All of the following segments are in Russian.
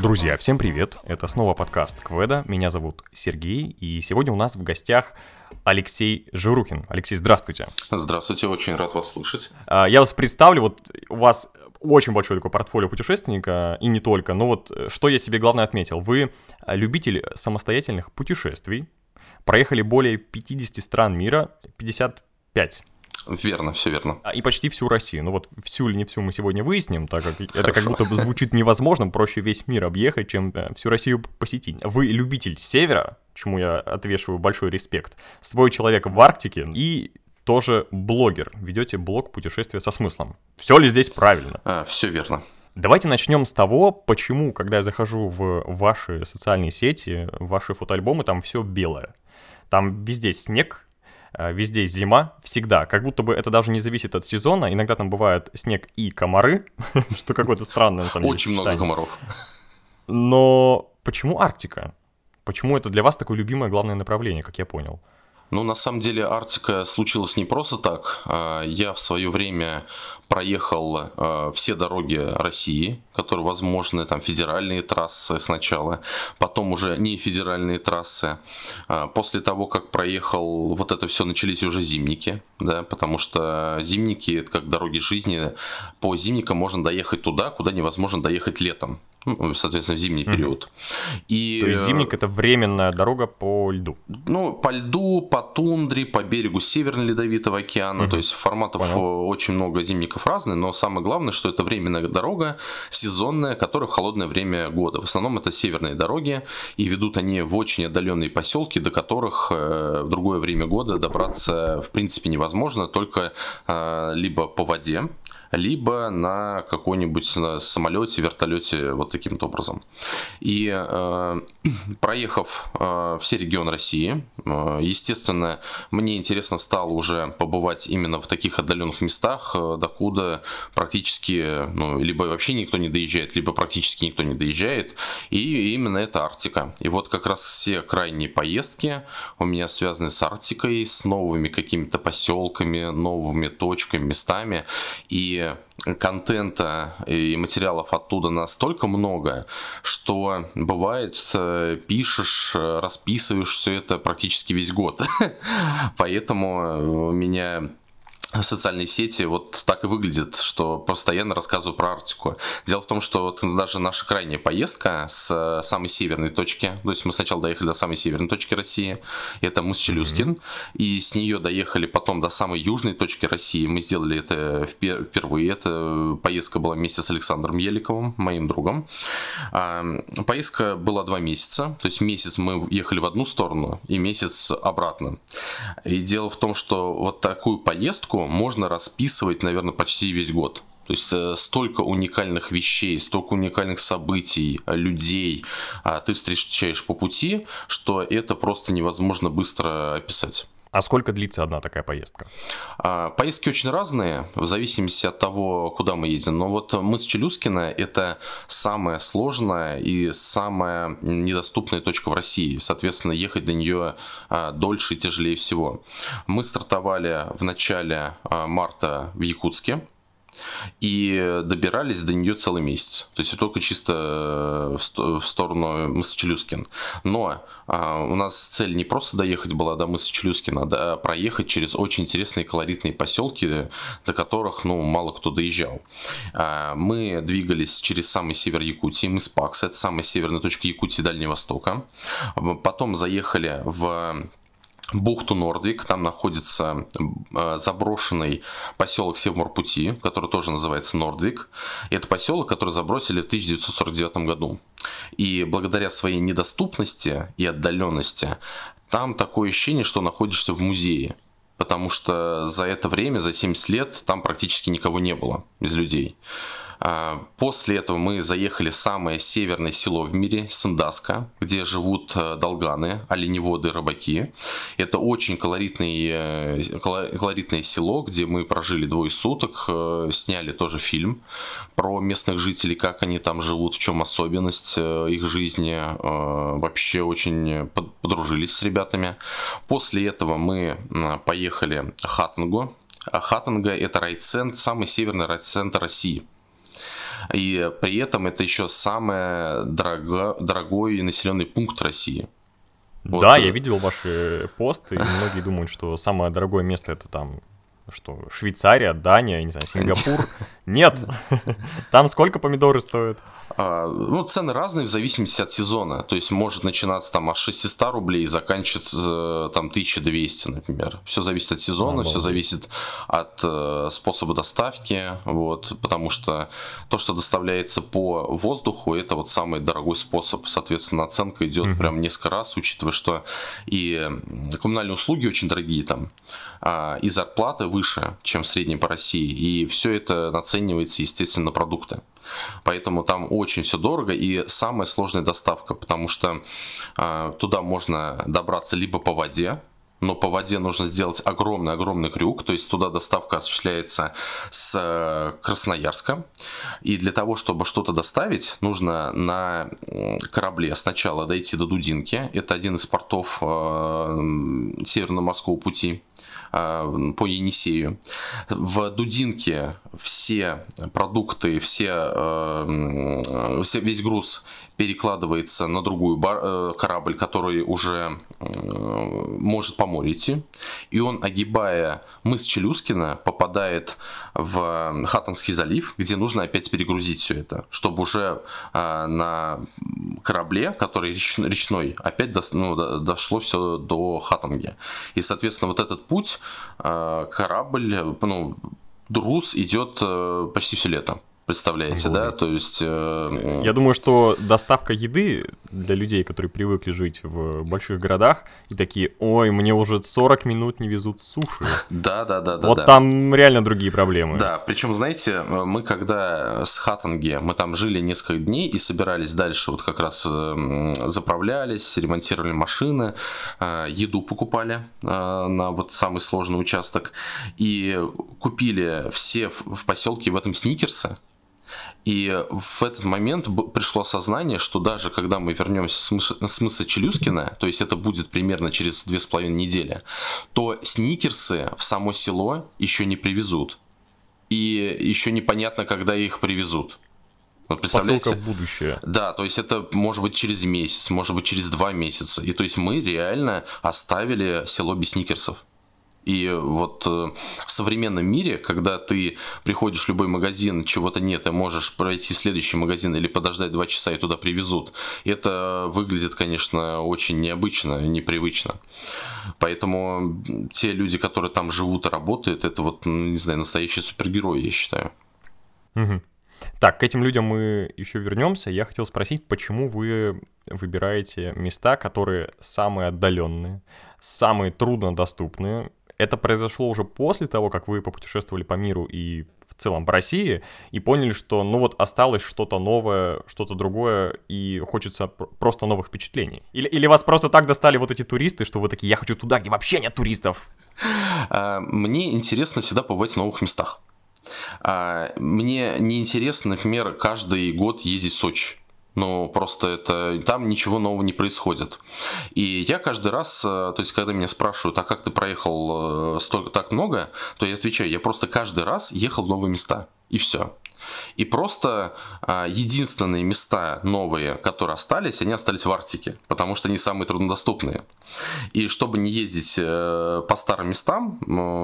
Друзья, всем привет! Это снова подкаст Кведа. Меня зовут Сергей, и сегодня у нас в гостях Алексей Жирухин. Алексей, здравствуйте. Здравствуйте, очень рад вас слышать. А, я вас представлю, вот у вас очень большое такое портфолио путешественника, и не только. Но вот э, что я себе главное отметил. Вы любитель самостоятельных путешествий, проехали более 50 стран мира, 55 Верно, все верно. А, и почти всю Россию. Ну вот всю или не всю мы сегодня выясним, так как Хорошо. это как будто бы звучит невозможно, проще весь мир объехать, чем э, всю Россию посетить. Вы любитель севера, чему я отвешиваю большой респект, свой человек в Арктике и тоже блогер. Ведете блог «Путешествие со смыслом». Все ли здесь правильно? А, все верно. Давайте начнем с того, почему, когда я захожу в ваши социальные сети, в ваши фотоальбомы, там все белое. Там везде снег, везде зима, всегда, как будто бы это даже не зависит от сезона, иногда там бывает снег и комары, что какое-то странное на самом деле. Очень много комаров. Но почему Арктика? Почему это для вас такое любимое главное направление, как я понял? Ну, на самом деле, Арктика случилась не просто так. А, я в свое время проехал э, все дороги России, которые возможны, там федеральные трассы сначала, потом уже не федеральные трассы. Э, после того, как проехал, вот это все начались уже зимники, да, потому что зимники это как дороги жизни. По зимникам можно доехать туда, куда невозможно доехать летом. Ну, соответственно, в зимний период. И, То есть зимник это временная дорога по льду? Ну, по льду, по тундре, по берегу Северного Ледовитого океана. Угу. То есть форматов Понял. очень много зимников разные, но самое главное, что это временная дорога, сезонная, которая в холодное время года. В основном это северные дороги, и ведут они в очень отдаленные поселки, до которых э, в другое время года добраться в принципе невозможно, только э, либо по воде, либо на какой-нибудь самолете, вертолете, вот таким образом. И э, проехав э, все регионы России, э, естественно, мне интересно стало уже побывать именно в таких отдаленных местах, э, докуда практически, ну, либо вообще никто не доезжает, либо практически никто не доезжает, и именно это Арктика. И вот как раз все крайние поездки у меня связаны с Арктикой, с новыми какими-то поселками, новыми точками, местами, и контента и материалов оттуда настолько много, что бывает э, пишешь, э, расписываешь все это практически весь год. Поэтому у меня социальные сети вот так и выглядит, что постоянно рассказываю про Арктику. Дело в том, что вот даже наша крайняя поездка с э, самой северной точки, то есть мы сначала доехали до самой северной точки России, это мыс Челюскин, mm-hmm. и с нее доехали потом до самой южной точки России. Мы сделали это впервые. Эта поездка была вместе с Александром Еликовым, моим другом. А, поездка была два месяца, то есть месяц мы ехали в одну сторону и месяц обратно. И дело в том, что вот такую поездку можно расписывать, наверное, почти весь год. То есть э, столько уникальных вещей, столько уникальных событий, людей а, ты встречаешь по пути, что это просто невозможно быстро описать. А сколько длится одна такая поездка? А, поездки очень разные, в зависимости от того, куда мы едем. Но вот мы с Челюскина – это самая сложная и самая недоступная точка в России. Соответственно, ехать до нее а, дольше и тяжелее всего. Мы стартовали в начале а, марта в Якутске и добирались до нее целый месяц. То есть только чисто э, в сторону мыса Челюскин. Но а, у нас цель не просто доехать была до мыса Челюскина, а да, проехать через очень интересные колоритные поселки, до которых ну, мало кто доезжал. А, мы двигались через самый север Якутии, мыс Пакс, это самая северная точка Якутии Дальнего Востока. Потом заехали в бухту Нордвик, там находится э, заброшенный поселок Севморпути, который тоже называется Нордвик. Это поселок, который забросили в 1949 году. И благодаря своей недоступности и отдаленности, там такое ощущение, что находишься в музее. Потому что за это время, за 70 лет, там практически никого не было из людей. А, после этого мы заехали в самое северное село в мире, Сандаска, где живут э, долганы, оленеводы, рыбаки. Это очень колоритное, э, колоритное село, где мы прожили двое суток, э, сняли тоже фильм про местных жителей, как они там живут, в чем особенность их жизни. Вообще очень подружились с ребятами. После этого мы поехали в Хаттангу, а Хаттенга это райцентр, самый северный райцентр России. И при этом это еще самый дорого, дорогой населенный пункт России. Вот. Да, я видел ваши посты, и многие думают, что самое дорогое место это там что, Швейцария, Дания, не знаю, Сингапур. Нет. Там сколько помидоры стоят? А, ну, цены разные в зависимости от сезона. То есть может начинаться там от 600 рублей и заканчиваться э, там 1200, например. Все зависит от сезона, все зависит от э, способа доставки. Вот, потому что то, что доставляется по воздуху, это вот самый дорогой способ. Соответственно, оценка идет mm прям несколько раз, учитывая, что и коммунальные услуги очень дорогие там, а, и зарплаты выше, чем в среднем по России. И все это наценивается, естественно, на продукты. Поэтому там очень все дорого и самая сложная доставка, потому что э, туда можно добраться либо по воде, но по воде нужно сделать огромный-огромный крюк, то есть туда доставка осуществляется с э, Красноярска. И для того, чтобы что-то доставить, нужно на корабле сначала дойти до Дудинки, это один из портов э, Северно-морского пути, по Енисею. В Дудинке все продукты, все, все, весь груз перекладывается на другую бар, э, корабль, который уже э, может по морю идти. И он, огибая мыс Челюскина, попадает в Хаттонский залив, где нужно опять перегрузить все это, чтобы уже э, на корабле, который речной, опять до, ну, дошло все до Хаттонги. И, соответственно, вот этот путь корабль, ну, Друз идет почти все лето. Представляете, вот. да? То есть... Э, Я думаю, что доставка еды для людей, которые привыкли жить в больших городах, и такие, ой, мне уже 40 минут не везут суши. Да, да, да. Вот да, там реально другие проблемы. Да, причем, знаете, мы когда с Хаттанге, мы там жили несколько дней и собирались дальше, вот как раз э, заправлялись, ремонтировали машины, э, еду покупали э, на вот самый сложный участок, и купили все в поселке в этом сникерсы, и в этот момент пришло осознание, что даже когда мы вернемся с мыса Челюскина, то есть это будет примерно через две с половиной недели, то сникерсы в само село еще не привезут. И еще непонятно, когда их привезут. Вот представляете? Посылка в будущее. Да, то есть это может быть через месяц, может быть через два месяца. И то есть мы реально оставили село без сникерсов. И вот э, в современном мире, когда ты приходишь в любой магазин, чего-то нет, и можешь пройти в следующий магазин или подождать два часа и туда привезут, это выглядит, конечно, очень необычно, непривычно. Поэтому те люди, которые там живут и работают, это вот, ну, не знаю, настоящие супергерои, я считаю. Угу. Так, к этим людям мы еще вернемся. Я хотел спросить, почему вы выбираете места, которые самые отдаленные, самые труднодоступные, это произошло уже после того, как вы попутешествовали по миру и в целом по России, и поняли, что ну вот осталось что-то новое, что-то другое, и хочется просто новых впечатлений? Или, или вас просто так достали вот эти туристы, что вы такие, я хочу туда, где вообще нет туристов? А, мне интересно всегда побывать в новых местах. А, мне не интересно, например, каждый год ездить в Сочи. Ну, просто это там ничего нового не происходит. И я каждый раз, э, то есть, когда меня спрашивают, а как ты проехал э, столько так много, то я отвечаю, я просто каждый раз ехал в новые места. И все. И просто а, единственные места новые, которые остались, они остались в Арктике, потому что они самые труднодоступные. И чтобы не ездить э, по старым местам,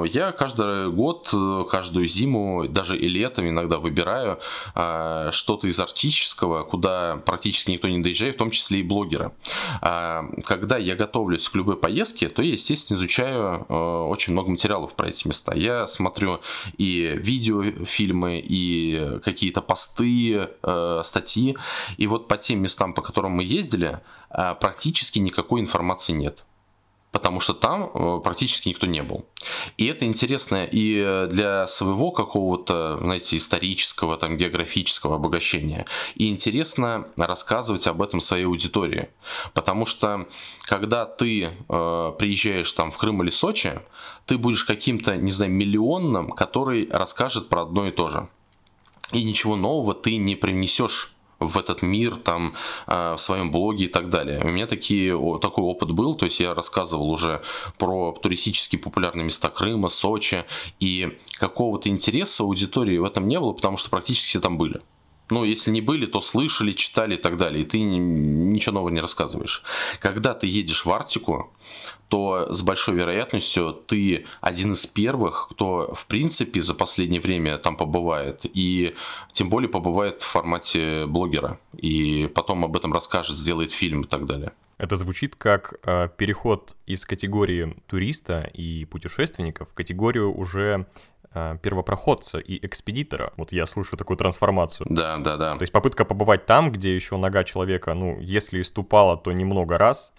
я каждый год, каждую зиму, даже и летом иногда выбираю а, что-то из арктического, куда практически никто не доезжает, в том числе и блогеры. А, когда я готовлюсь к любой поездке, то я, естественно, изучаю э, очень много материалов про эти места. Я смотрю и видеофильмы, и какие-то посты, э, статьи. И вот по тем местам, по которым мы ездили, э, практически никакой информации нет потому что там э, практически никто не был. И это интересно и для своего какого-то, знаете, исторического, там, географического обогащения. И интересно рассказывать об этом своей аудитории. Потому что, когда ты э, приезжаешь там в Крым или Сочи, ты будешь каким-то, не знаю, миллионным, который расскажет про одно и то же и ничего нового ты не принесешь в этот мир там в своем блоге и так далее. У меня такие, такой опыт был, то есть я рассказывал уже про туристически популярные места Крыма, Сочи, и какого-то интереса аудитории в этом не было, потому что практически все там были. Ну, если не были, то слышали, читали и так далее. И ты ничего нового не рассказываешь. Когда ты едешь в Арктику, то с большой вероятностью ты один из первых, кто в принципе за последнее время там побывает. И тем более побывает в формате блогера. И потом об этом расскажет, сделает фильм и так далее. Это звучит как э, переход из категории туриста и путешественника в категорию уже первопроходца и экспедитора. Вот я слышу такую трансформацию. Да, да, да. То есть попытка побывать там, где еще нога человека, ну, если и ступала, то немного раз,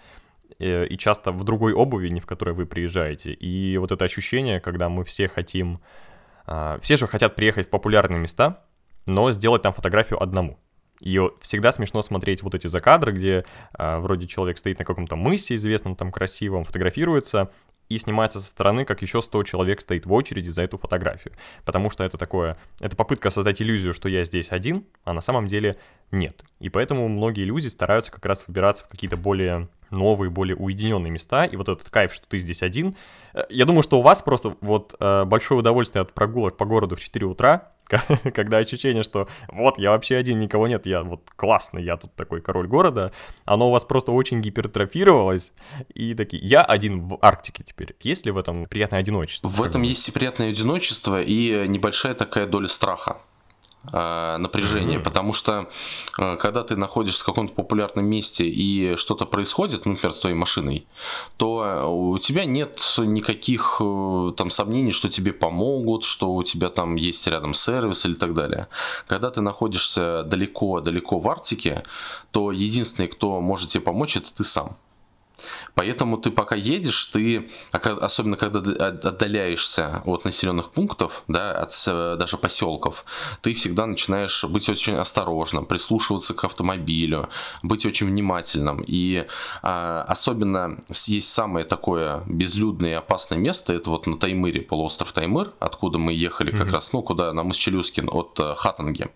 э, и часто в другой обуви, не в которой вы приезжаете. И вот это ощущение, когда мы все хотим... Э, все же хотят приехать в популярные места, но сделать там фотографию одному. И всегда смешно смотреть вот эти закадры, где э, вроде человек стоит на каком-то мысе известном, там красивом, фотографируется, и снимается со стороны, как еще 100 человек стоит в очереди за эту фотографию. Потому что это такое, это попытка создать иллюзию, что я здесь один, а на самом деле нет. И поэтому многие люди стараются как раз выбираться в какие-то более новые, более уединенные места, и вот этот кайф, что ты здесь один. Э, я думаю, что у вас просто вот э, большое удовольствие от прогулок по городу в 4 утра, когда ощущение, что вот я вообще один, никого нет, я вот классный, я тут такой король города, оно у вас просто очень гипертрофировалось, и такие, я один в Арктике теперь. Есть ли в этом приятное одиночество? В этом есть и приятное одиночество, и небольшая такая доля страха. Э, напряжение, mm-hmm. потому что э, когда ты находишься в каком-то популярном месте и что-то происходит, ну, например, с твоей машиной, то у тебя нет никаких э, там сомнений, что тебе помогут, что у тебя там есть рядом сервис или так далее. Когда ты находишься далеко-далеко в Арктике, то единственный, кто может тебе помочь, это ты сам. Поэтому ты пока едешь, ты, особенно когда отдаляешься от населенных пунктов, да, от даже поселков, ты всегда начинаешь быть очень осторожным, прислушиваться к автомобилю, быть очень внимательным. И а, особенно есть самое такое безлюдное и опасное место, это вот на Таймыре, полуостров Таймыр, откуда мы ехали как mm-hmm. раз, ну, куда, на мыс Челюскин, от uh, Хатанги.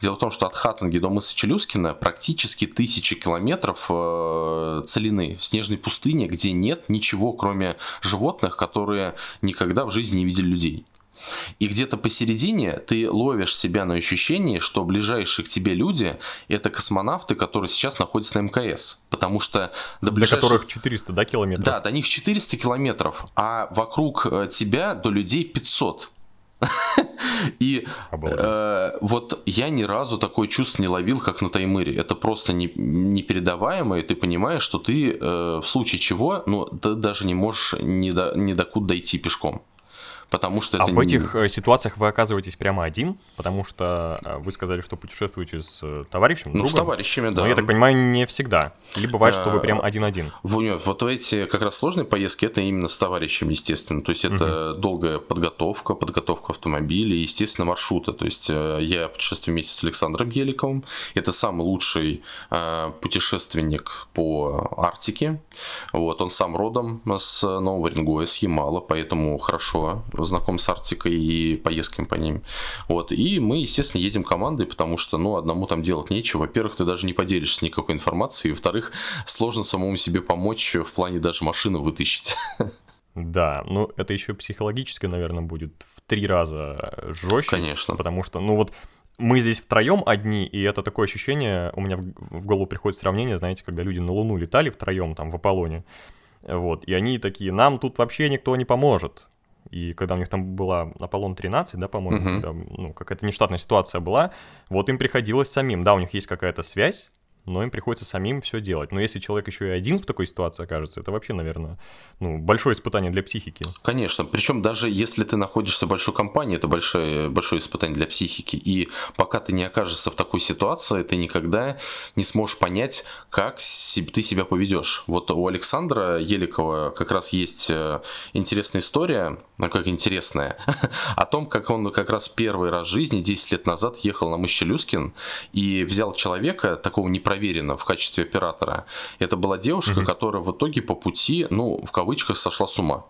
Дело в том, что от Хатанги до мыса Челюскина практически тысячи километров э, целины, снежной пустыне, где нет ничего, кроме животных, которые никогда в жизни не видели людей. И где-то посередине ты ловишь себя на ощущении, что ближайшие к тебе люди – это космонавты, которые сейчас находятся на МКС. Потому что... До ближайших... Для которых 400, да, километров? Да, до них 400 километров, а вокруг э, тебя до людей 500. И э, вот я ни разу такое чувство не ловил, как на Таймыре. Это просто не, непередаваемо, и ты понимаешь, что ты э, в случае чего, ну, ты даже не можешь ни до, ни до куда дойти пешком потому что а это... в этих э, ситуациях вы оказываетесь прямо один, потому что э, вы сказали, что путешествуете с э, товарищем, Ну, другом, с товарищами, да. Но, я так понимаю, не всегда. Или бывает, что вы прям один-один. Вот эти как раз сложные поездки, это именно с товарищем, естественно. То есть это угу. долгая подготовка, подготовка автомобиля и, естественно, маршрута. То есть я путешествую вместе с Александром Геликовым. Это самый лучший путешественник по Арктике. Вот, он сам родом с Нового Рингоя, с Ямала, поэтому хорошо знаком с Арктикой и поездками по ним. Вот. И мы, естественно, едем командой, потому что, ну, одному там делать нечего. Во-первых, ты даже не поделишься никакой информацией. Во-вторых, сложно самому себе помочь в плане даже машину вытащить. Да, ну это еще психологически, наверное, будет в три раза жестче. Конечно. Потому что, ну вот, мы здесь втроем одни, и это такое ощущение, у меня в голову приходит сравнение, знаете, когда люди на Луну летали втроем, там, в Аполлоне, вот, и они такие, нам тут вообще никто не поможет. И когда у них там была Аполлон 13, да, по-моему, uh-huh. когда, ну, какая-то нештатная ситуация была, вот им приходилось самим, да, у них есть какая-то связь, но им приходится самим все делать. Но если человек еще и один в такой ситуации окажется, это вообще, наверное, ну, большое испытание для психики. Конечно, причем даже если ты находишься в большой компании, это большое, большое испытание для психики. И пока ты не окажешься в такой ситуации, ты никогда не сможешь понять, как ты себя поведешь. Вот у Александра Еликова как раз есть э, интересная история, ну как интересная, о том, как он как раз первый раз в жизни, 10 лет назад, ехал на мыс и взял человека, такого непроверенного проверена в качестве оператора. Это была девушка, угу. которая в итоге по пути, ну, в кавычках, сошла с ума.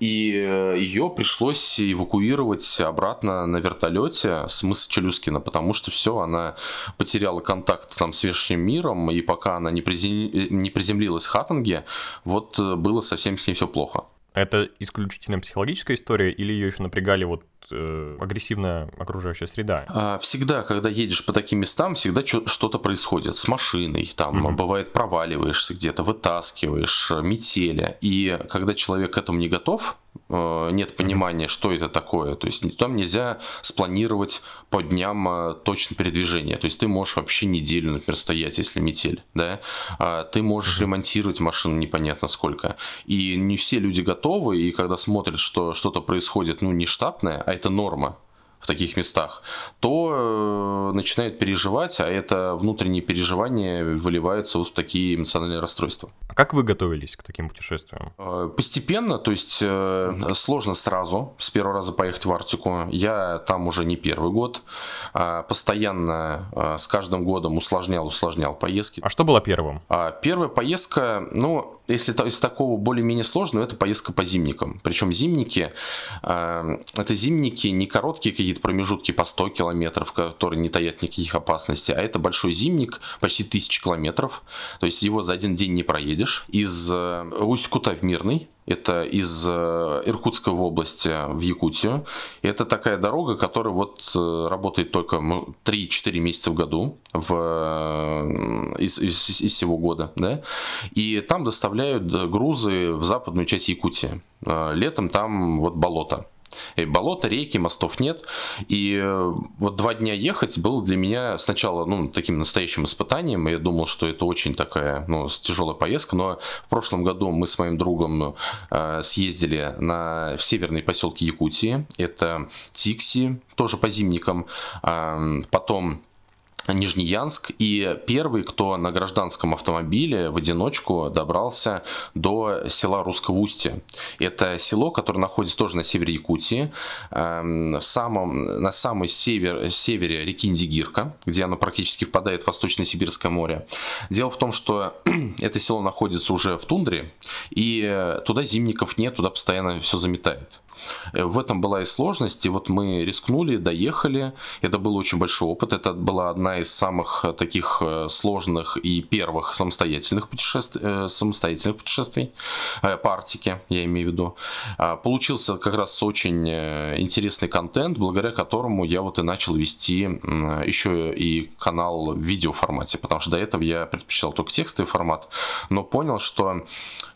и э, ее пришлось эвакуировать обратно на вертолете с мыса Челюскина, потому что все, она потеряла контакт там с внешним миром, и пока она не, приземлилась в Хаттинге, вот э, было совсем с ней все плохо. Это исключительно психологическая история или ее еще напрягали вот э, агрессивная окружающая среда? А, всегда, когда едешь по таким местам, всегда что-то происходит с машиной, там mm-hmm. бывает проваливаешься где-то, вытаскиваешь, метеля, и когда человек к этому не готов, Э, нет понимания, что это такое. То есть там нельзя спланировать по дням э, точно передвижение. То есть ты можешь вообще неделю, например, стоять, если метель, да. А ты можешь ремонтировать машину непонятно сколько. И не все люди готовы, и когда смотрят, что что-то происходит, ну, не штатное, а это норма, в таких местах, то э, начинает переживать, а это внутренние переживания выливаются вот в такие эмоциональные расстройства. А как вы готовились к таким путешествиям? Э, постепенно, то есть э, сложно сразу с первого раза поехать в Арктику. Я там уже не первый год. А постоянно с каждым годом усложнял, усложнял поездки. А что было первым? А первая поездка, ну, если из такого более-менее сложного, это поездка по зимникам. Причем зимники, это зимники не короткие какие какие-то промежутки по 100 километров, которые не таят никаких опасностей, а это большой зимник, почти 1000 километров, то есть его за один день не проедешь. Из э, Усть-Кута в Мирный, это из э, Иркутской области в Якутию. Это такая дорога, которая вот э, работает только 3-4 месяца в году в, из, из, из всего года. Да? И там доставляют грузы в западную часть Якутии. Летом там вот болото. И болото, реки, мостов нет. И э, вот два дня ехать было для меня сначала ну, таким настоящим испытанием. Я думал, что это очень такая ну, тяжелая поездка. Но в прошлом году мы с моим другом э, съездили на, в северные поселки Якутии. Это Тикси, тоже по зимникам. Э, потом Нижнеянск, и первый, кто на гражданском автомобиле в одиночку добрался до села Русского Устья. Это село, которое находится тоже на севере Якутии, эм, в самом, на самой север, севере реки Индигирка, где оно практически впадает в Восточно-Сибирское море. Дело в том, что это село находится уже в тундре, и туда зимников нет, туда постоянно все заметает. Э, в этом была и сложность, и вот мы рискнули, доехали, это был очень большой опыт, это была одна из самых э, таких э, сложных и первых самостоятельных путешествий, самостоятельных путешествий по Арктике, я имею в виду. А, получился как раз очень интересный контент, благодаря которому я вот и начал вести еще и канал в видеоформате, потому что до этого я предпочитал только текстовый формат, но понял, что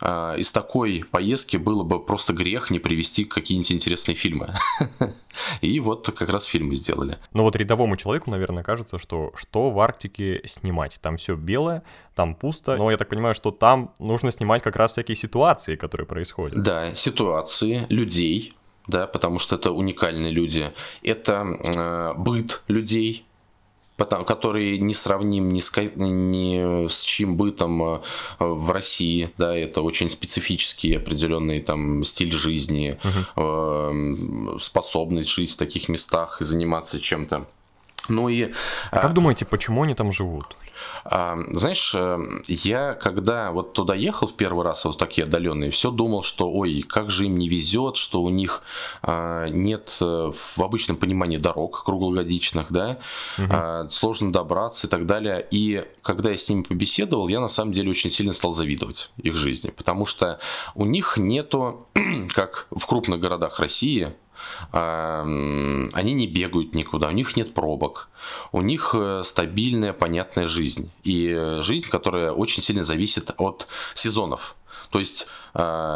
из такой поездки было бы просто грех не привести какие какие-нибудь интересные фильмы. И вот как раз фильмы сделали. Ну вот рядовому человеку, наверное, кажется, что что в Арктике снимать? Там все белое, там пусто. Но я так понимаю, что там нужно снимать как раз всякие ситуации, которые происходят. Да, ситуации, людей, да, потому что это уникальные люди. Это э, быт людей, потому, который не сравним ни с, ни с чьим бытом э, в России, да, это очень специфический определенный там стиль жизни, э, способность жить в таких местах и заниматься чем-то. Ну и... А как думаете, почему они там живут? Знаешь, э, я когда вот туда ехал в первый раз, вот такие отдаленные, все думал, что ой, как же им не везет, что у них а, нет э, в обычном понимании дорог круглогодичных, да, угу. сложно добраться и так далее. И когда я с ними побеседовал, я на самом деле очень сильно стал завидовать их жизни, потому что у них нету, как в крупных городах России, они не бегают никуда, у них нет пробок, у них э, стабильная, понятная жизнь. И э, жизнь, которая очень сильно зависит от сезонов. То есть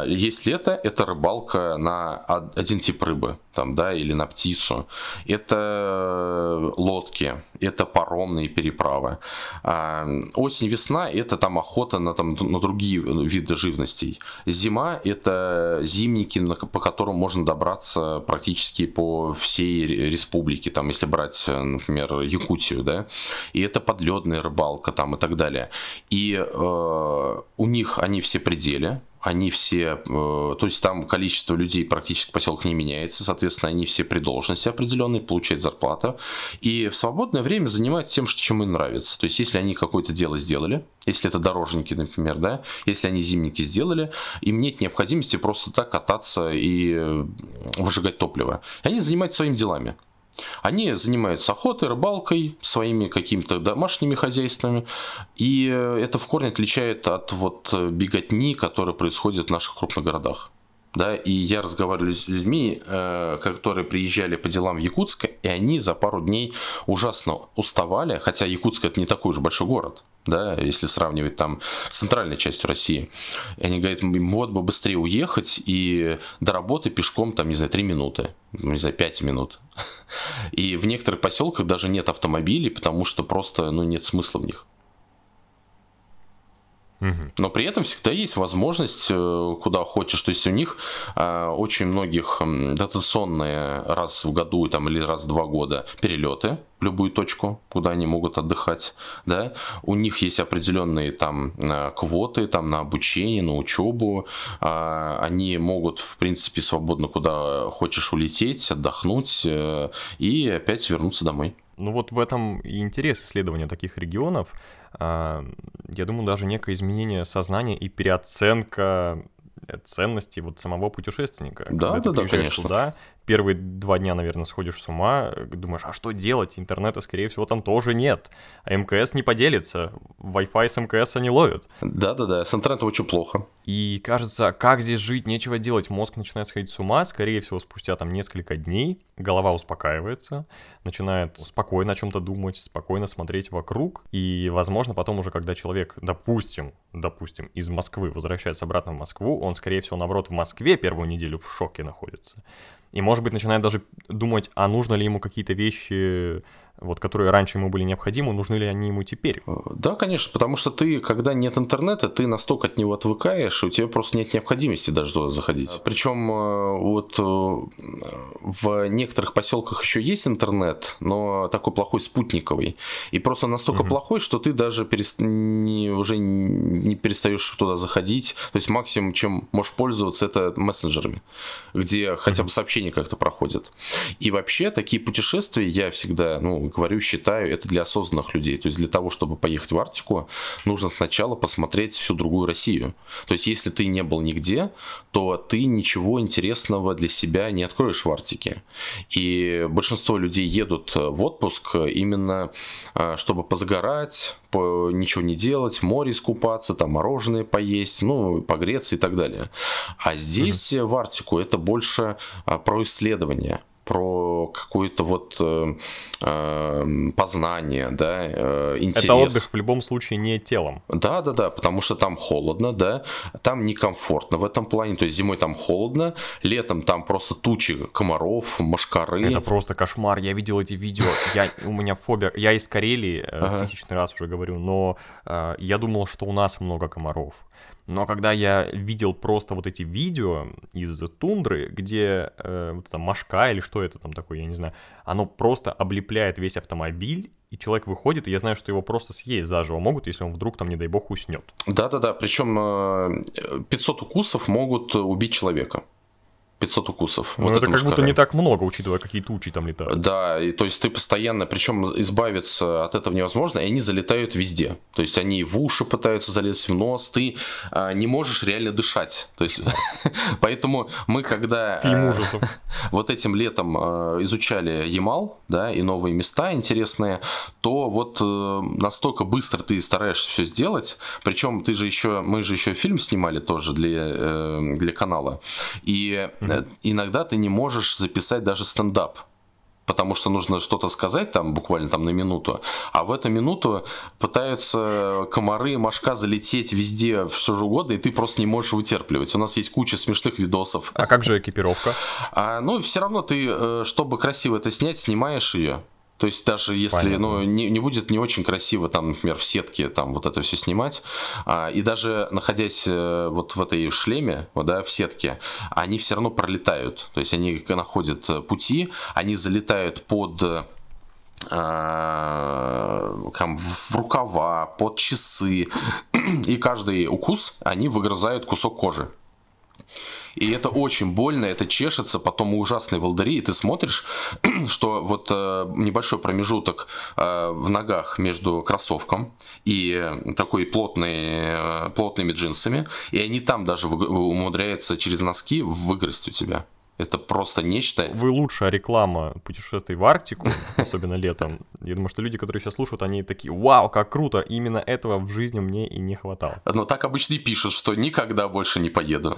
есть лето, это рыбалка на один тип рыбы, там, да, или на птицу. Это лодки, это паромные переправы. А, осень-весна – это там охота на, там, на другие виды живностей. Зима – это зимники, по которым можно добраться практически по всей республике, там, если брать, например, Якутию, да, и это подледная рыбалка там и так далее. И э, у них они все пределы, они все, э, то есть там количество людей практически поселок не меняется, соответственно, они все при должности определенной, получают зарплату, и в свободное время занимаются тем, чем им нравится. То есть если они какое-то дело сделали, если это дорожники, например, да, если они зимники сделали, им нет необходимости просто так кататься и э, выжигать топливо. Они занимаются своими делами. Они занимаются охотой, рыбалкой, своими какими-то домашними хозяйствами. И э, это в корне отличает от вот э, беготни, которая происходит в наших крупных городах. Да, и я разговариваю с людьми, э, которые приезжали по делам в Якутск, и они за пару дней ужасно уставали, хотя Якутск это не такой уж большой город, да, если сравнивать там с центральной частью России. И они говорят, вот бы быстрее уехать и до работы пешком, там, не знаю, 3 минуты, ну, не знаю, 5 минут. И в некоторых поселках даже нет автомобилей, потому что просто, ну, нет смысла в них. Но при этом всегда есть возможность, э, куда хочешь. То есть у них э, очень многих дотационные раз в году там, или раз в два года перелеты в любую точку, куда они могут отдыхать. Да? У них есть определенные там э, квоты там, на обучение, на учебу. Э, они могут, в принципе, свободно куда хочешь улететь, отдохнуть э, и опять вернуться домой. Ну вот в этом и интерес исследования таких регионов. Я думаю, даже некое изменение сознания и переоценка ценности вот самого путешественника. Да, Когда да, ты да, конечно. туда, первые два дня, наверное, сходишь с ума, думаешь, а что делать? Интернета, скорее всего, там тоже нет. А МКС не поделится. Wi-Fi с МКС они ловят. Да-да-да, с интернетом очень плохо. И кажется, как здесь жить, нечего делать. Мозг начинает сходить с ума, скорее всего, спустя там несколько дней. Голова успокаивается, начинает спокойно о чем-то думать, спокойно смотреть вокруг. И, возможно, потом уже, когда человек, допустим, допустим, из Москвы возвращается обратно в Москву, он, скорее всего, наоборот, в Москве первую неделю в шоке находится. И, может быть, начинает даже думать, а нужно ли ему какие-то вещи вот, которые раньше ему были необходимы, нужны ли они ему теперь? Э, да, конечно, потому что ты, когда нет интернета, ты настолько от него отвыкаешь, у тебя просто нет необходимости даже туда заходить. Причем э, вот э, в некоторых поселках еще есть интернет, но такой плохой спутниковый. И просто настолько угу. плохой, что ты даже перест... не, уже не перестаешь туда заходить. То есть максимум, чем можешь пользоваться, это мессенджерами, где хотя бы сообщения как-то проходят. И вообще такие путешествия я всегда, ну, говорю, считаю, это для осознанных людей. То есть для того, чтобы поехать в Арктику, нужно сначала посмотреть всю другую Россию. То есть если ты не был нигде, то ты ничего интересного для себя не откроешь в Арктике. И большинство людей едут в отпуск именно а, чтобы позагорать, по, ничего не делать, море искупаться, там мороженое поесть, ну, погреться и так далее. А здесь mm-hmm. в Арктику это больше про исследование про какое-то вот э, э, познание, да, э, интерес. Это отдых в любом случае не телом. Да, да, да, потому что там холодно, да, там некомфортно в этом плане, то есть зимой там холодно, летом там просто тучи комаров, машкары. Это просто кошмар, я видел эти видео, я, у меня фобия, я из Карелии, э, ага. тысячный раз уже говорю, но э, я думал, что у нас много комаров. Но когда я видел просто вот эти видео из тундры, где э, вот это машка или что это там такое, я не знаю, оно просто облепляет весь автомобиль, и человек выходит, и я знаю, что его просто съесть заживо могут, если он вдруг там, не дай бог, уснет. Да-да-да, причем 500 э, укусов могут убить человека. 500 укусов. Ну, вот это, как будто не так много, учитывая, какие тучи там летают. Да, и то есть ты постоянно, причем избавиться от этого невозможно, и они залетают везде. То есть они в уши пытаются залезть, в нос, ты а, не можешь реально дышать. То есть, поэтому мы когда Фильм а, ужасов. вот этим летом а, изучали Ямал, да, и новые места интересные, то вот а, настолько быстро ты стараешься все сделать, причем ты же еще, мы же еще фильм снимали тоже для, э, для канала, и Э, иногда ты не можешь записать даже стендап потому что нужно что-то сказать там буквально там на минуту, а в эту минуту пытаются комары, мошка залететь везде, что же угодно, и ты просто не можешь вытерпливать. У нас есть куча смешных видосов. А как же экипировка? А, ну, все равно ты, э, чтобы красиво это снять, снимаешь ее. То есть даже если ну, не, не будет не очень красиво, там, например, в сетке там вот это все снимать, а, и даже находясь э, вот в этой шлеме, вот, да, в сетке, они все равно пролетают. То есть они находят пути, они залетают под там, в рукава, под часы. И каждый укус они выгрызают кусок кожи. И это очень больно, это чешется, потом ужасный волдыри, и ты смотришь, что вот э, небольшой промежуток э, в ногах между кроссовком и такой плотный, э, плотными джинсами, и они там даже умудряются через носки выгрызть у тебя. Это просто нечто. Вы лучшая реклама путешествий в Арктику, особенно летом. Я думаю, что люди, которые сейчас слушают, они такие, вау, как круто, именно этого в жизни мне и не хватало. Но так обычно и пишут, что никогда больше не поеду.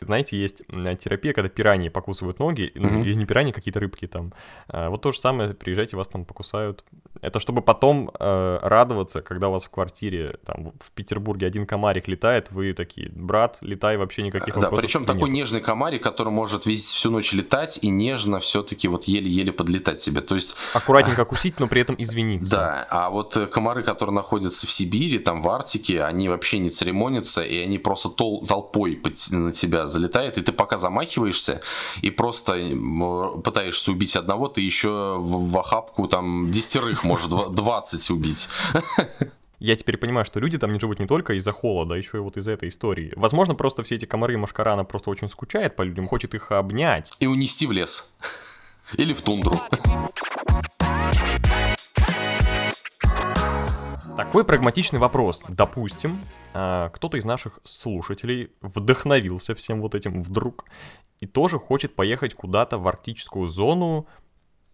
Знаете, есть терапия, когда пираньи покусывают ноги, ну, и не пираньи, какие-то рыбки там. А, вот то же самое, приезжайте, вас там покусают. Это чтобы потом э, радоваться, когда у вас в квартире, там, в Петербурге один комарик летает, вы такие, брат, летай, вообще никаких вопросов Да, причем такой нет. нежный комарик, который может весь всю ночь летать и нежно все-таки вот еле-еле подлетать себе. То есть... Аккуратненько кусить, но при этом извиниться. Да, а вот комары, которые находятся в Сибири, там, в Арктике, они вообще не церемонятся, и они просто тол- толпой на тебя залетает, и ты пока замахиваешься и просто пытаешься убить одного, ты еще в, в охапку там десятерых, может, 20 убить. Я теперь понимаю, что люди там не живут не только из-за холода, а еще и вот из-за этой истории. Возможно, просто все эти комары и машкарана просто очень скучает по людям, хочет их обнять. И унести в лес. Или в тундру. Такой прагматичный вопрос. Допустим, а, кто-то из наших слушателей вдохновился всем вот этим вдруг и тоже хочет поехать куда-то в арктическую зону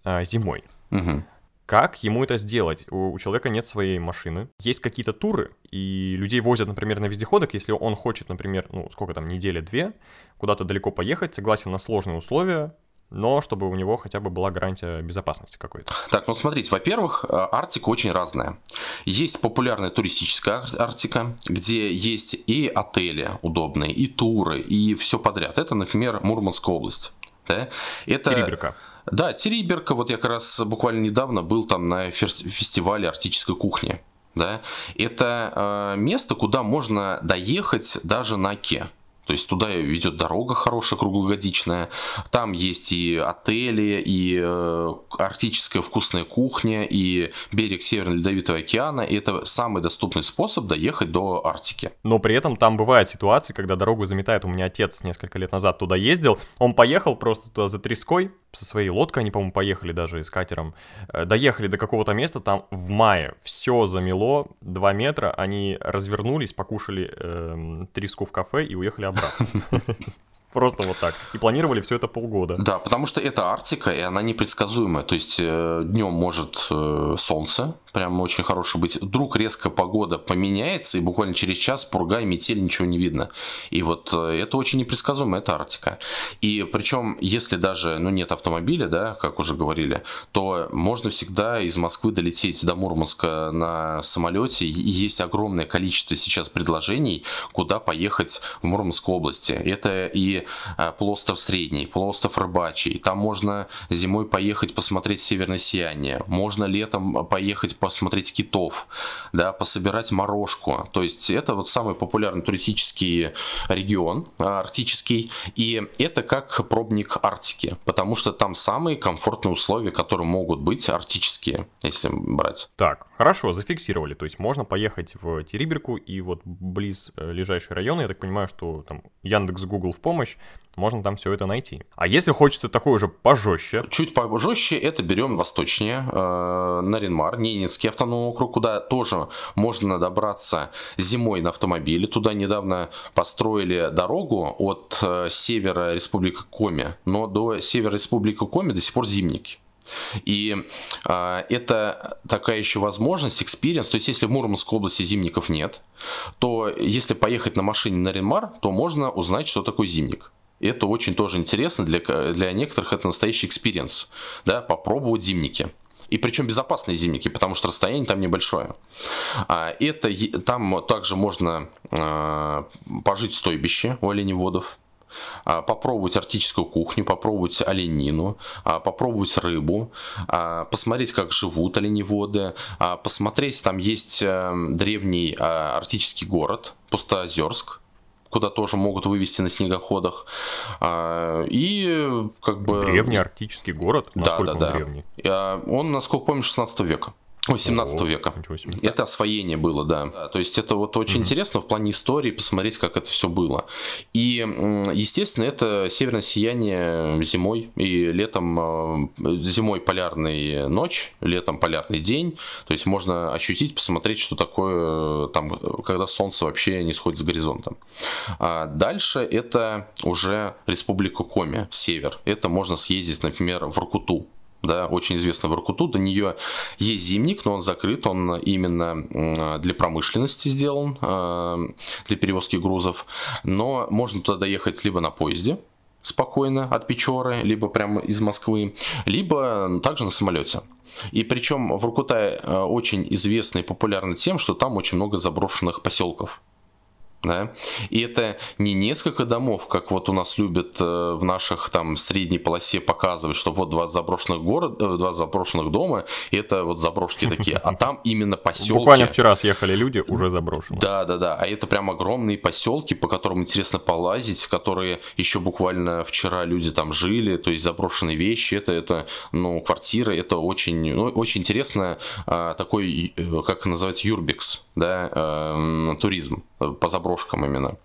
а, зимой. Угу. Как ему это сделать? У, у человека нет своей машины. Есть какие-то туры, и людей возят, например, на вездеходах, если он хочет, например, ну, сколько там, неделя-две, куда-то далеко поехать, согласен на сложные условия, но чтобы у него хотя бы была гарантия безопасности какой-то. Так, ну смотрите, во-первых, э, Арктика очень разная. Есть популярная туристическая Арктика, где есть и отели удобные, и туры, и все подряд. Это, например, Мурманская область. Да? Это... Териберка. Да, Териберка, вот я как раз буквально недавно был там на фестивале арктической кухни. Да? Это э, место, куда можно доехать даже на Оке. То есть туда ведет дорога хорошая, круглогодичная. Там есть и отели, и э, арктическая вкусная кухня, и берег Северного Ледовитого океана. И это самый доступный способ доехать до Арктики. Но при этом там бывают ситуации, когда дорогу заметает. У меня отец несколько лет назад туда ездил. Он поехал просто туда за треской, со своей лодкой, они, по-моему, поехали даже с катером. Э, доехали до какого-то места, там в мае все замело, 2 метра, они развернулись, покушали э, треску в кафе и уехали обратно. Просто вот так. И планировали все это полгода. Да, потому что это Арктика, и она непредсказуемая. То есть э, днем может э, солнце, прям очень хороший быть. Вдруг резко погода поменяется, и буквально через час пурга и метель, ничего не видно. И вот э, это очень непредсказуемо, это Арктика. И причем, если даже ну, нет автомобиля, да, как уже говорили, то можно всегда из Москвы долететь до Мурманска на самолете. И есть огромное количество сейчас предложений, куда поехать в Мурманскую области. Это и Э, полуостров Средний, полуостров Рыбачий. Там можно зимой поехать посмотреть северное сияние. Можно летом поехать посмотреть китов, да, пособирать морожку. То есть это вот самый популярный туристический регион э, арктический. И это как пробник Арктики, потому что там самые комфортные условия, которые могут быть арктические, если брать. Так, хорошо, зафиксировали. То есть можно поехать в Териберку и вот близ э, ближайшие районы, я так понимаю, что там Яндекс, Google в помощь, можно там все это найти. А если хочется такой уже пожестче? Чуть пожестче, это берем восточнее, э, Нарьян-Мар, Ненецкий автономный округ, куда тоже можно добраться зимой на автомобиле. Туда недавно построили дорогу от э, севера Республики Коми, но до севера Республики Коми до сих пор зимники. И э, это такая еще возможность, experience. То есть, если в Мурманской области зимников нет, то если поехать на машине в Нарьян-Мар, то можно узнать, что такое зимник. Это очень тоже интересно, для, для некоторых это настоящий experience, да, попробовать зимники. И причем безопасные зимники, потому что расстояние там небольшое. А, это, там также можно а, пожить в стойбище у оленеводов, попробовать арктическую кухню, попробовать оленину, попробовать рыбу, посмотреть, как живут оленеводы, посмотреть, там есть э, древний арктический город, Пустоозерск, куда тоже могут вывести на снегоходах. А, и как бы... Древний арктический город, насколько да, да, он да. древний? Он, насколько помню, 16 века. 18 века. Это освоение было, да. То есть это вот очень mm-hmm. интересно в плане истории посмотреть, как это все было. И, естественно, это северное сияние зимой и летом, э, зимой полярная ночь, летом полярный день. То есть можно ощутить, посмотреть, что такое там, когда солнце вообще не сходит с горизонта. А дальше это уже Республика Коми, север. Это можно съездить, например, в Ракуту да, очень известна в Иркуту. До нее есть зимник, но он закрыт, он именно для промышленности сделан, э, для перевозки грузов. Но можно туда доехать либо на поезде, спокойно от Печоры, либо прямо из Москвы, либо также на самолете. И причем в Иркутай э, очень известный и популярный тем, что там очень много заброшенных поселков. Да? И это не несколько домов, как вот у нас любят э, в наших там средней полосе показывать, что вот два заброшенных город, э, два заброшенных дома, это вот заброшки такие, а там именно поселки. Буквально вчера съехали люди, уже заброшены. Да, да, да, а это прям огромные поселки, по которым интересно полазить, которые еще буквально вчера люди там жили, то есть заброшенные вещи, это, это ну, квартиры, это очень, ну, очень интересно, а, такой, э, как называется, юрбикс, да, э, туризм по заброшкам именно.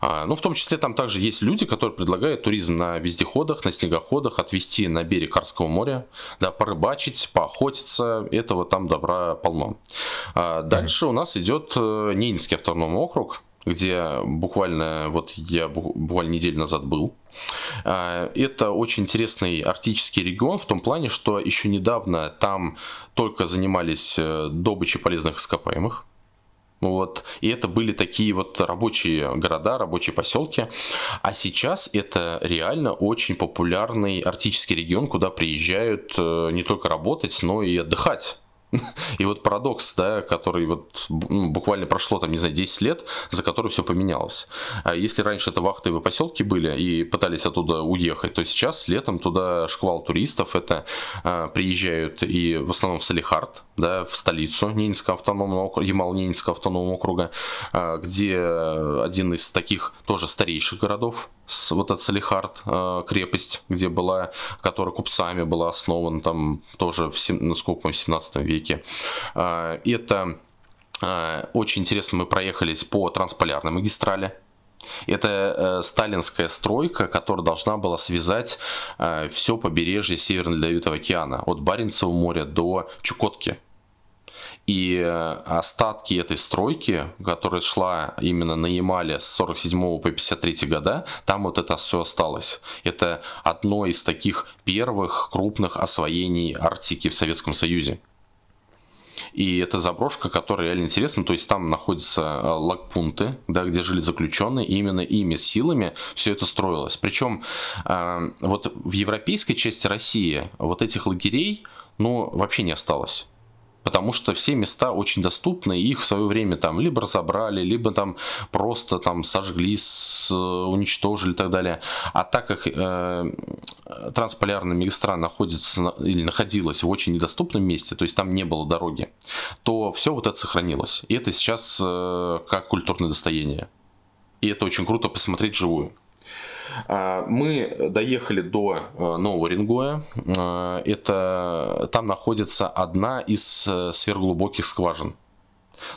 А, ну, в том числе там также есть люди, которые предлагают туризм на вездеходах, на снегоходах, отвезти на берег Карского моря, да, порыбачить, поохотиться, этого там добра полно. А, дальше у нас идет э, Ненецкий автономный округ, где буквально, вот я буквально неделю назад был. А, это очень интересный арктический регион в том плане, что еще недавно там только занимались э, добычей полезных ископаемых. Вот. И это были такие вот рабочие города, рабочие поселки. А сейчас это реально очень популярный арктический регион, куда приезжают э, не только работать, но и отдыхать. И вот парадокс, да, который вот ну, буквально прошло, там, не знаю, 10 лет, за который все поменялось. А если раньше это вахтовые поселки были и пытались оттуда уехать, то сейчас летом туда шквал туристов, это а, приезжают и в основном в Салихард, да, в столицу Ненецкого автономного округа, Ямал-Ненецкого автономного округа, а, где один из таких тоже старейших городов, вот этот Салихард, а, крепость, где была, которая купцами была основана там тоже в, ну, сколько, в 17 веке. А, это очень интересно, мы проехались по трансполярной магистрали, это э, сталинская стройка, которая должна была связать э, все побережье Северного Ледовитого океана, от Баренцева моря до Чукотки. И э, остатки этой стройки, которая шла именно на Ямале с 47 по 53 года, там вот это все осталось. Это одно из таких первых крупных освоений Арктики в Советском Союзе. И это заброшка, которая реально интересна. То есть там находятся э, лагпунты, да, где жили заключенные, и именно ими силами все это строилось. Причем э, вот в европейской части России вот этих лагерей ну, вообще не осталось потому что все места очень доступны, и их в свое время там либо разобрали, либо там просто там сожгли, с, уничтожили и так далее. А так как э, трансполярная магистраль находится или находилась в очень недоступном месте, то есть там не было дороги, то все вот это сохранилось. И это сейчас э, как культурное достояние. И это очень круто посмотреть живую. А, мы доехали до э, Нового Рингоя. А, это, там находится одна из э, сверхглубоких скважин.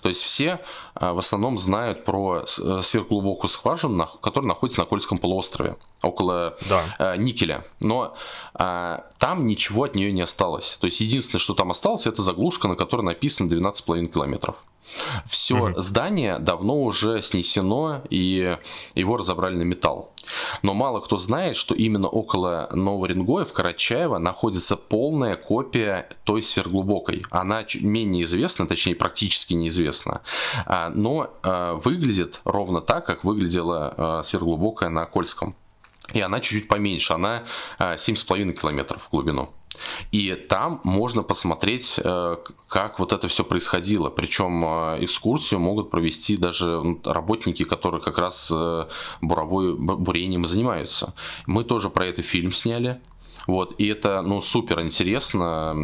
То есть все а, в основном знают про э, сверхглубокую скважину, которая находится на Кольском полуострове, около да. никеля. Но там ничего от нее не осталось. То есть единственное, что там осталось, это заглушка, на которой написано 12,5 километров. Все угу. здание давно уже снесено и его разобрали на металл. Но мало кто знает, что именно около Нового в Карачаево находится полная копия той сверхглубокой. Она менее известна, точнее практически неизвестна, а, но а, выглядит ровно так, как выглядела а, сверхглубокая на Кольском. И она чуть-чуть поменьше, она 7,5 километров в глубину. И там можно посмотреть, э, как вот это все происходило. Причем э, экскурсию могут провести даже работники, которые как раз э, буровой, бурением занимаются. Мы тоже про это фильм сняли. Вот, и это, ну, супер интересно.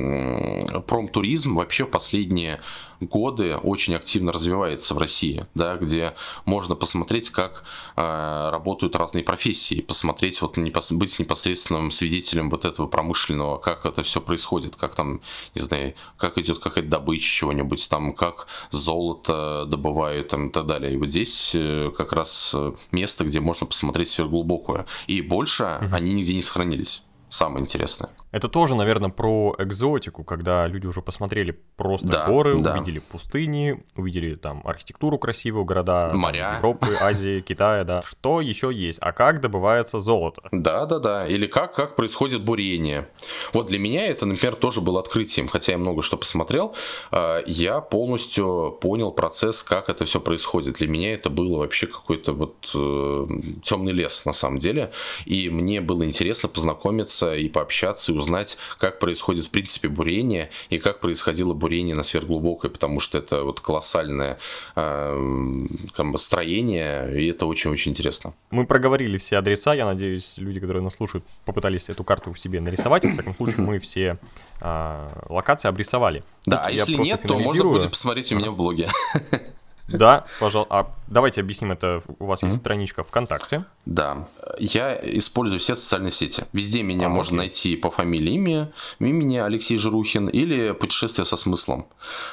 Промтуризм вообще в последние годы очень активно развивается в России, да, где можно посмотреть, как э, работают разные профессии, посмотреть, вот непос- быть непосредственным свидетелем вот этого промышленного, как это все происходит, как там, не знаю, как идет какая-то добыча чего-нибудь, там, как золото добывают там, и так далее. И вот здесь э, как раз э, место, где можно посмотреть сверхглубокую. И больше mm-hmm. они нигде не сохранились самое интересное. Это тоже, наверное, про экзотику, когда люди уже посмотрели просто да, горы, да. увидели пустыни, увидели там архитектуру красивую, города Моря. Европы, Азии, Китая, да. Что еще есть? А как добывается золото? Да, да, да. Или как, как происходит бурение. Вот для меня это, например, тоже было открытием, хотя я много что посмотрел. А, я полностью понял процесс, как это все происходит. Для меня это было вообще какой-то вот э, темный лес на самом деле. И мне было интересно познакомиться и пообщаться, и узнать, как происходит в принципе бурение и как происходило бурение на сверхглубокой, потому что это вот колоссальное э, как бы, строение, и это очень-очень интересно. Мы проговорили все адреса, я надеюсь, люди, которые нас слушают, попытались эту карту себе нарисовать, в таком случае мы все э, локации обрисовали. Да, Тут а если нет, то можно будет посмотреть у меня в блоге. Да, пожалуйста. А давайте объясним это. У вас есть страничка ВКонтакте. Да. Я использую все социальные сети. Везде меня а, можно найти по фамилии, имя, имени Алексей Жирухин или путешествие со смыслом.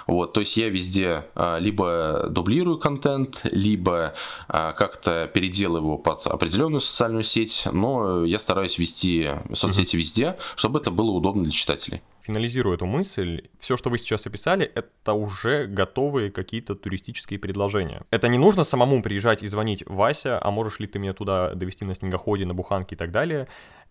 Вот, то есть я везде а, либо дублирую контент, либо а, как-то переделываю его под определенную социальную сеть, но я стараюсь вести соцсети везде, чтобы это было удобно для читателей финализирую эту мысль, все, что вы сейчас описали, это уже готовые какие-то туристические предложения. Это не нужно самому приезжать и звонить, Вася, а можешь ли ты меня туда довести на снегоходе, на буханке и так далее.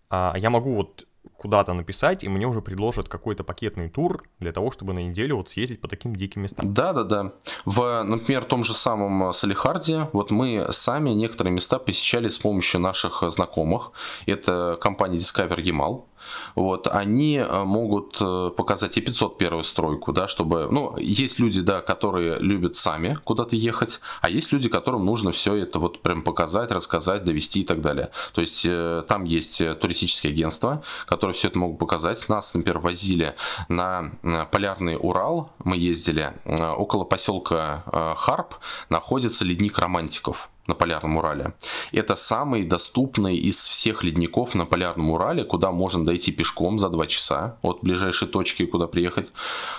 А я могу вот куда-то написать, и мне уже предложат какой-то пакетный тур для того, чтобы на неделю вот съездить по таким диким местам. Да, да, да. В, например, том же самом Салихарде, вот мы сами некоторые места посещали с помощью наших знакомых. Это компания Discover Yamal вот, они э, могут э, показать и 501 стройку, да, чтобы, ну, есть люди, да, которые любят сами куда-то ехать, а есть люди, которым нужно все это вот прям показать, рассказать, довести и так далее. То есть э, там есть туристические агентства, которые все это могут показать. Нас, например, возили на полярный Урал, мы ездили, около поселка Харп находится ледник романтиков на Полярном Урале. Это самый доступный из всех ледников на Полярном Урале, куда можно дойти пешком за 2 часа от ближайшей точки, куда приехать.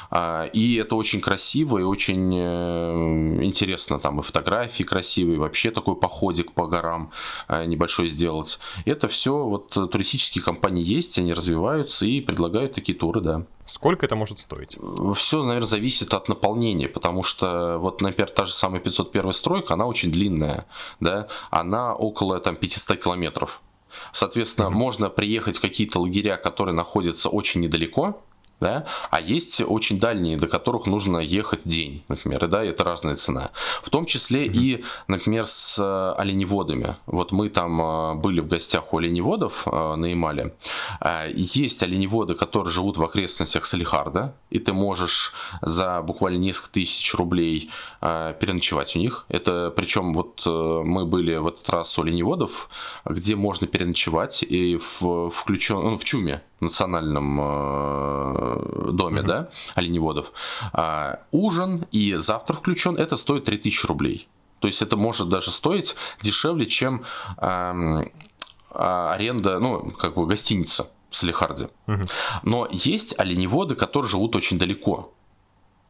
А, и это очень красиво и очень э, интересно. Там и фотографии красивые, и вообще такой походик по горам а, небольшой сделать. Это все вот туристические компании есть, они развиваются и предлагают такие туры, да. Сколько это может стоить? Все, наверное, зависит от наполнения, потому что, вот, например, та же самая 501 стройка, она очень длинная, да, она около там 500 километров. Соответственно, mm-hmm. можно приехать в какие-то лагеря, которые находятся очень недалеко, да, а есть очень дальние, до которых нужно ехать день, например, и да, это разная цена. В том числе mm-hmm. и, например, с э, оленеводами. Вот мы там э, были в гостях у оленеводов э, на Ямале. Есть оленеводы, которые живут в окрестностях Салихарда, и ты можешь за буквально несколько тысяч рублей переночевать у них. Это причем вот мы были в этот раз у оленеводов, где можно переночевать и в, включен, ну, в Чуме, национальном доме, mm-hmm. да, оленеводов, э, ужин и завтрак включен, это стоит 3000 рублей. То есть это может даже стоить дешевле, чем э, аренда, ну, как бы гостиница в Салихарде. Mm-hmm. Но есть оленеводы, которые живут очень далеко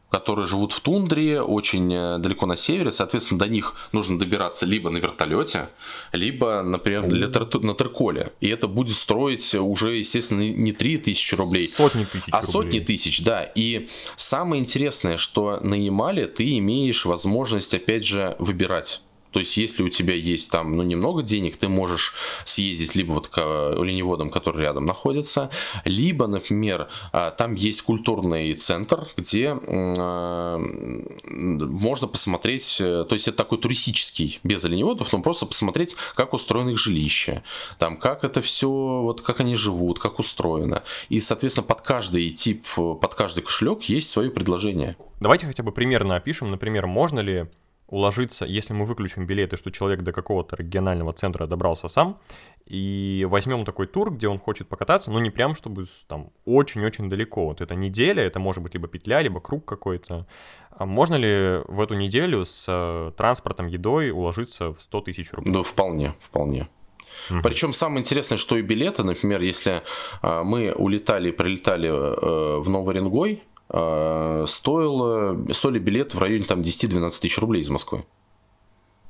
которые живут в тундре, очень э, далеко на севере, соответственно, до них нужно добираться либо на вертолете, либо, например, для тер- на Терколе. И это будет строить уже, естественно, не 3 тысячи рублей, сотни тысяч а рублей. сотни тысяч, да. И самое интересное, что на Ямале ты имеешь возможность, опять же, выбирать то есть, если у тебя есть там, ну, немного денег, ты можешь съездить либо вот к оленеводам, которые рядом находятся, либо, например, а, там есть культурный центр, где а, можно посмотреть, э, то есть это такой туристический, без оленеводов, но просто посмотреть, как устроено их жилище, там, как это все, вот как они живут, как устроено. И, соответственно, под каждый тип, под каждый кошелек есть свое предложение. Давайте хотя бы примерно опишем, например, можно ли уложиться, если мы выключим билеты, что человек до какого-то регионального центра добрался сам, и возьмем такой тур, где он хочет покататься, но не прям, чтобы там очень-очень далеко. Вот это неделя, это может быть либо петля, либо круг какой-то. А можно ли в эту неделю с э, транспортом, едой уложиться в 100 тысяч рублей? Ну, вполне, вполне. Угу. Причем самое интересное, что и билеты, например, если э, мы улетали и прилетали э, в Новый Рингой, э, стоило, стоили билеты в районе там 10-12 тысяч рублей из Москвы.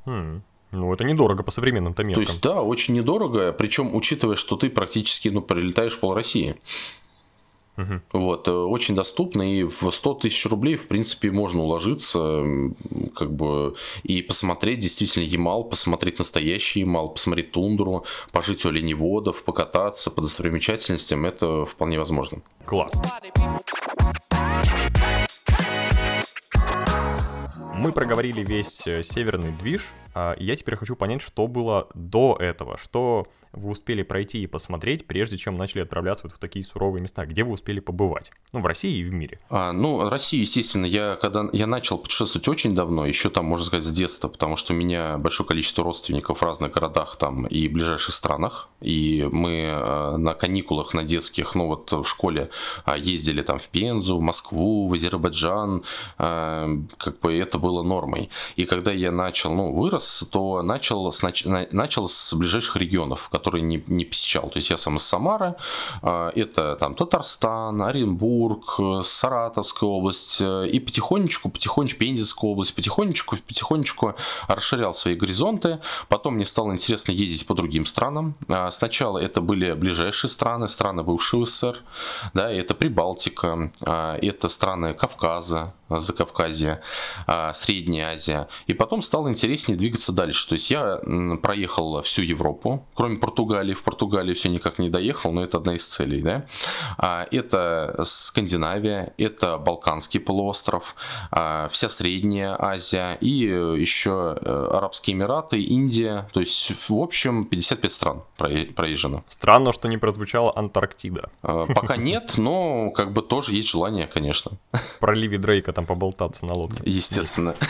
Хм. Ну, это недорого по современным-то меркам. То есть, да, очень недорого, причем учитывая, что ты практически, ну, прилетаешь пол России. Угу. Вот, э, очень доступно, и в 100 тысяч рублей, в принципе, можно уложиться, как бы, и посмотреть действительно Ямал, посмотреть настоящий Ямал, посмотреть тундру, пожить у оленеводов, покататься по достопримечательностям, это вполне возможно. Класс. Мы проговорили весь э, северный движ, а я теперь хочу понять, что было до этого, что вы успели пройти и посмотреть, прежде чем начали отправляться вот в такие суровые места, где вы успели побывать, ну, в России и в мире? А, ну, Россия, естественно, я когда я начал путешествовать очень давно, еще там, можно сказать, с детства, потому что у меня большое количество родственников в разных городах там и ближайших странах, и мы э, на каникулах, на детских, ну, вот в школе э, ездили там в Пензу, в Москву, в Азербайджан, как бы это было нормой. И когда я начал, ну, вырос, то начал с, начал с ближайших регионов, которые не, не посещал. То есть я сам из Самары, а, это там Татарстан, Оренбург, Саратовская область, э, и потихонечку, потихонечку Пензенская область, потихонечку, потихонечку расширял свои горизонты. Потом мне стало интересно ездить по другим странам. А, сначала это были ближайшие страны, страны бывшего СССР, да, это Прибалтика, а, это страны Кавказа, Закавказье, Средняя Азия. И потом стало интереснее двигаться дальше. То есть я проехал всю Европу, кроме Португалии. В Португалии все никак не доехал, но это одна из целей. Да? А, это Скандинавия, это Балканский полуостров, а, вся Средняя Азия и еще э, Арабские Эмираты, Индия. То есть, в общем, 55 стран проезжено. Странно, что не прозвучала Антарктида. А, пока нет, но как бы тоже есть желание, конечно. В проливе Дрейка там поболтаться на лодке. Естественно.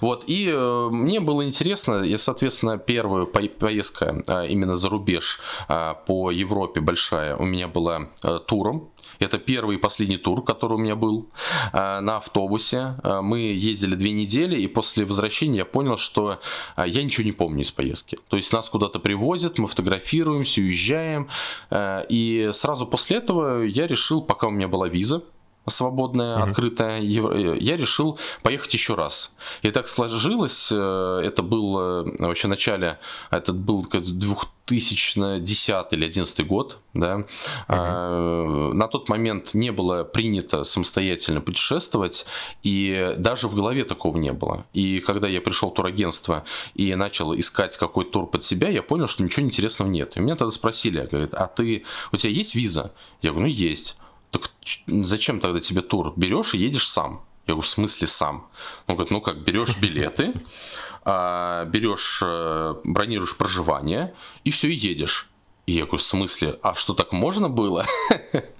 Вот, и э, мне было интересно, я, соответственно, первую поездка а, именно за рубеж а, по Европе большая у меня была а, туром. Это первый и последний тур, который у меня был а, на автобусе. Мы ездили две недели, и после возвращения я понял, что я ничего не помню из поездки. То есть нас куда-то привозят, мы фотографируемся, уезжаем. И сразу после этого я решил, пока у меня была виза, свободная, mm-hmm. открытая, я решил поехать еще раз. И так сложилось, э, это было э, вообще в начале, это был 2010 или 2011 год, да. Mm-hmm. А, на тот момент не было принято самостоятельно путешествовать, и даже в голове такого не было. И когда я пришел в турагентство и начал искать какой тур под себя, я понял, что ничего интересного нет. И меня тогда спросили, говорят, а ты, у тебя есть виза? Я говорю, ну есть. Так зачем тогда тебе тур? Берешь и едешь сам. Я говорю, в смысле сам? Он говорит, ну как, берешь билеты, а, берешь, э, бронируешь проживание и все, и едешь. И я говорю, в смысле, а что так можно было?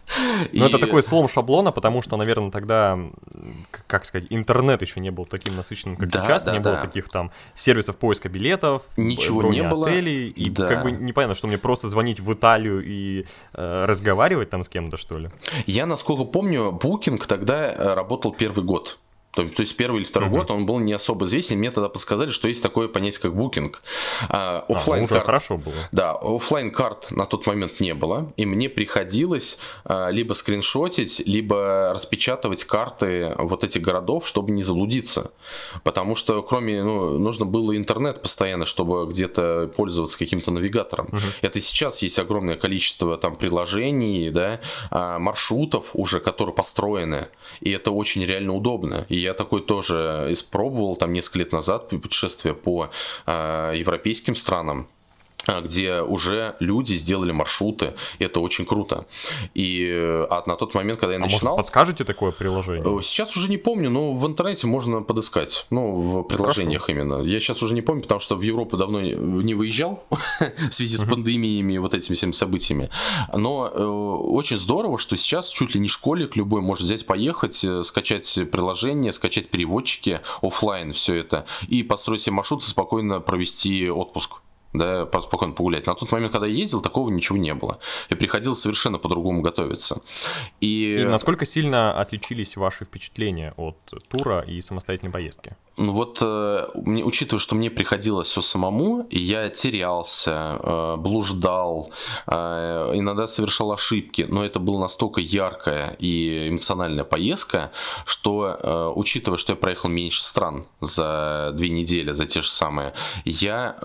Ну, и... это такой слом шаблона, потому что, наверное, тогда, как сказать, интернет еще не был таким насыщенным, как да, сейчас, да, не да. было таких там сервисов поиска билетов, ничего не было, отелей, и да. как бы непонятно, что мне просто звонить в Италию и э, разговаривать там с кем-то, что ли. Я, насколько помню, Booking тогда э, работал первый год. То, то есть первый или второй uh-huh. год он был не особо известен. Мне тогда подсказали, что есть такое понятие, как Booking. А, оффлайн а, карт. хорошо было. Да, офлайн карт на тот момент не было, и мне приходилось а, либо скриншотить, либо распечатывать карты вот этих городов, чтобы не заблудиться. Потому что кроме, ну, нужно было интернет постоянно, чтобы где-то пользоваться каким-то навигатором. Uh-huh. Это сейчас есть огромное количество там приложений, да, а, маршрутов уже, которые построены, и это очень реально удобно. И я такой тоже испробовал там несколько лет назад путешествие по э, европейским странам. А, где уже люди сделали маршруты, это очень круто. И а на тот момент, когда я а начинал... Может, подскажете такое приложение? Э, сейчас уже не помню, но в интернете можно подыскать, ну, в приложениях Хорошо. именно. Я сейчас уже не помню, потому что в Европу давно не выезжал в связи с пандемиями и вот этими всеми событиями. Но э, очень здорово, что сейчас чуть ли не школьник любой может взять, поехать, скачать приложение, скачать переводчики, офлайн все это, и построить себе маршрут и спокойно провести отпуск. Да, спокойно погулять. На тот момент, когда я ездил, такого ничего не было. И приходилось совершенно по-другому готовиться. И... и насколько сильно отличились ваши впечатления от тура и самостоятельной поездки? Ну вот, э, учитывая, что мне приходилось все самому, я терялся, э, блуждал, э, иногда совершал ошибки, но это была настолько яркая и эмоциональная поездка, что, учитывая, что я проехал меньше стран за две недели, за те же самые, я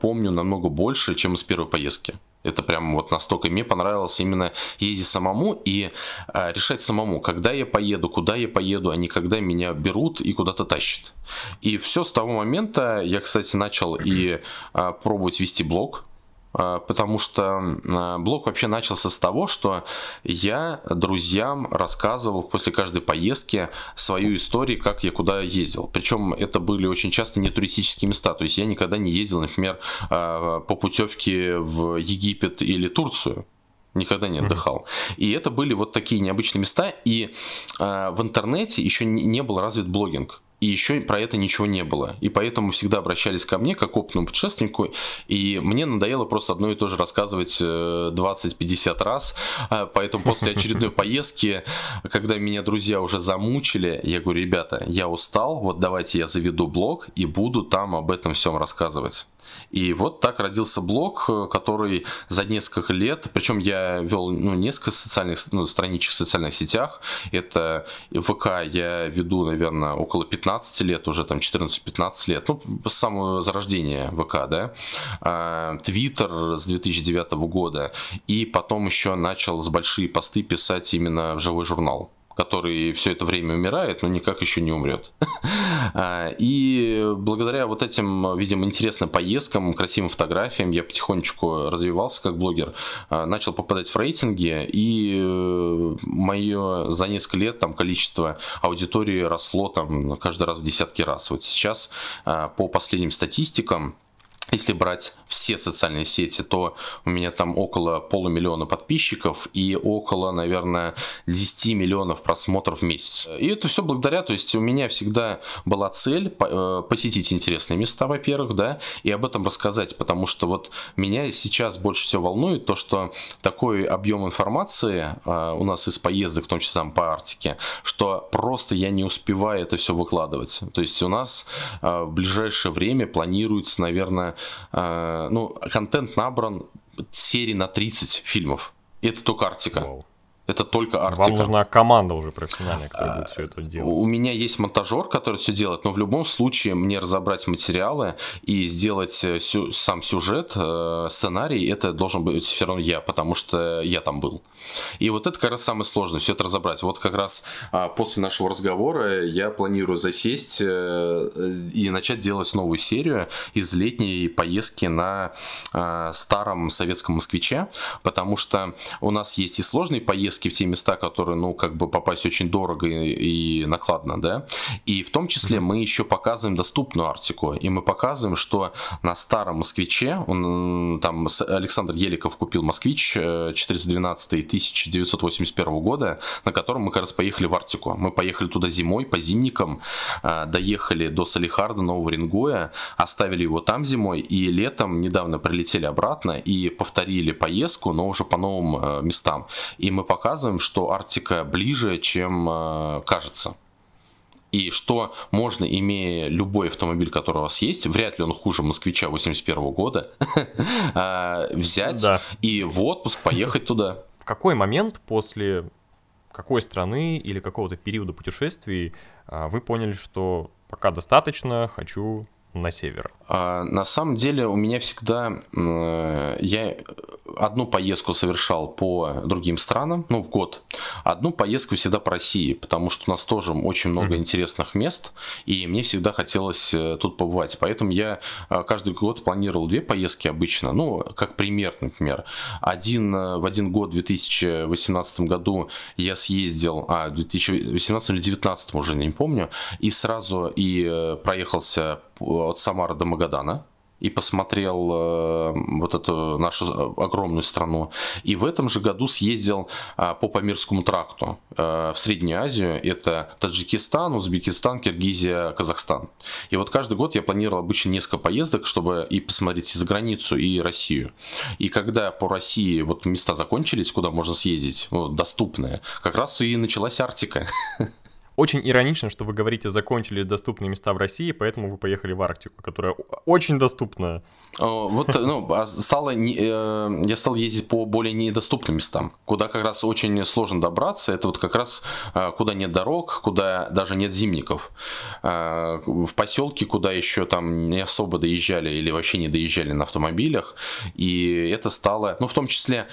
помню намного больше, чем из первой поездки. Это прям вот настолько мне понравилось именно ездить самому и э, решать самому, когда я поеду, куда я поеду, а не когда меня берут и куда-то тащат. И все с того момента я, кстати, начал и э, пробовать вести блог потому что а, блог вообще начался с того, что я друзьям рассказывал после каждой поездки свою историю, как я куда ездил. Причем это были очень часто не туристические места, то есть я никогда не ездил, например, а, по путевке в Египет или Турцию. Никогда не отдыхал. И это были вот такие необычные места, и э, в интернете еще не был развит блогинг и еще про это ничего не было. И поэтому всегда обращались ко мне, как опытному путешественнику, и мне надоело просто одно и то же рассказывать 20-50 э, раз. А, поэтому после очередной поездки, когда меня друзья уже замучили, я говорю, ребята, я устал, вот давайте я заведу блог и буду там об этом всем рассказывать. И вот так родился блог, э, который за несколько лет, причем я вел ну, несколько социальных ну, страничек в социальных сетях. Это ВК я веду, наверное, около 15 лет, уже там 14-15 лет, ну, с самого зарождения ВК, да. А, Твиттер с 2009 года. И потом еще начал с большие посты писать именно в живой журнал который все это время умирает, но никак еще не умрет. А, и благодаря вот этим, видимо, интересным поездкам, красивым фотографиям я потихонечку развивался как блогер, а, начал попадать в рейтинги, и э, мое за несколько лет там количество аудитории росло там каждый раз в десятки раз. Вот сейчас а, по последним статистикам если брать все социальные сети, то у меня там около полумиллиона подписчиков и около, наверное, 10 миллионов просмотров в месяц. И это все благодаря, то есть у меня всегда была цель э, посетить интересные места, во-первых, да, и об этом рассказать, потому что вот меня сейчас больше всего волнует то, что такой объем информации э, у нас из поездок, в том числе там по Арктике, что просто я не успеваю это все выкладывать. То есть у нас э, в ближайшее время планируется, наверное, Э, ну, контент набран серии на 30 фильмов. И это только Арктика. Wow. Это только Арктика. Вам нужна команда уже профессиональная, которая будет все это делать. У меня есть монтажер, который все делает, но в любом случае мне разобрать материалы и сделать э, сю сам сюжет, э, сценарий, это должен быть все равно я, потому что я там был. И вот это как раз самое сложное, все это разобрать. Вот как раз а, после нашего разговора я планирую засесть э, и начать делать новую серию из летней поездки на а, старом советском москвиче, потому что у нас есть и сложные поездки, поездки в те места, которые, ну, как бы попасть очень дорого и, и накладно, да. И в том числе мы еще показываем доступную Арктику, и мы показываем, что на старом москвиче, он, там Александр Еликов купил москвич 412 1981 года, на котором мы как раз поехали в Арктику. Мы поехали туда зимой, по зимникам, э, доехали до Салихарда, Нового Рингоя, оставили его там зимой, и летом недавно прилетели обратно и повторили поездку, но уже по новым э, местам. И мы показываем показываем, что Арктика ближе, чем э, кажется. И что можно, имея любой автомобиль, который у вас есть, вряд ли он хуже москвича 81 года, э, взять и в отпуск поехать туда. В какой момент после какой страны или какого-то периода путешествий э, вы поняли, что пока достаточно, хочу на север? А, на самом деле у меня всегда э, я одну поездку совершал по другим странам, ну в год, одну поездку всегда по России, потому что у нас тоже очень много mm-hmm. интересных мест, и мне всегда хотелось э, тут побывать, поэтому я э, каждый год планировал две поездки обычно, ну как пример, например, один в один год в 2018 году я съездил, а в 2018 или 2019 уже не помню, и сразу и проехался от Самары до Магадана. и посмотрел э, вот эту нашу огромную страну. И в этом же году съездил э, по Памирскому тракту э, в Среднюю Азию. Это Таджикистан, Узбекистан, Киргизия, Казахстан. И вот каждый год я планировал обычно несколько поездок, чтобы и посмотреть и за границу, и Россию. И когда по России вот места закончились, куда можно съездить, вот, доступные, как раз и началась Арктика. Очень иронично, что вы говорите, закончились доступные места в России, поэтому вы поехали в Арктику, которая очень доступна. Вот, ну, а стало, э, я стал ездить по более недоступным местам, куда как раз очень сложно добраться. Это вот как раз э, куда нет дорог, куда даже нет зимников. Э, в поселке, куда еще там не особо доезжали или вообще не доезжали на автомобилях. И это стало, ну, в том числе,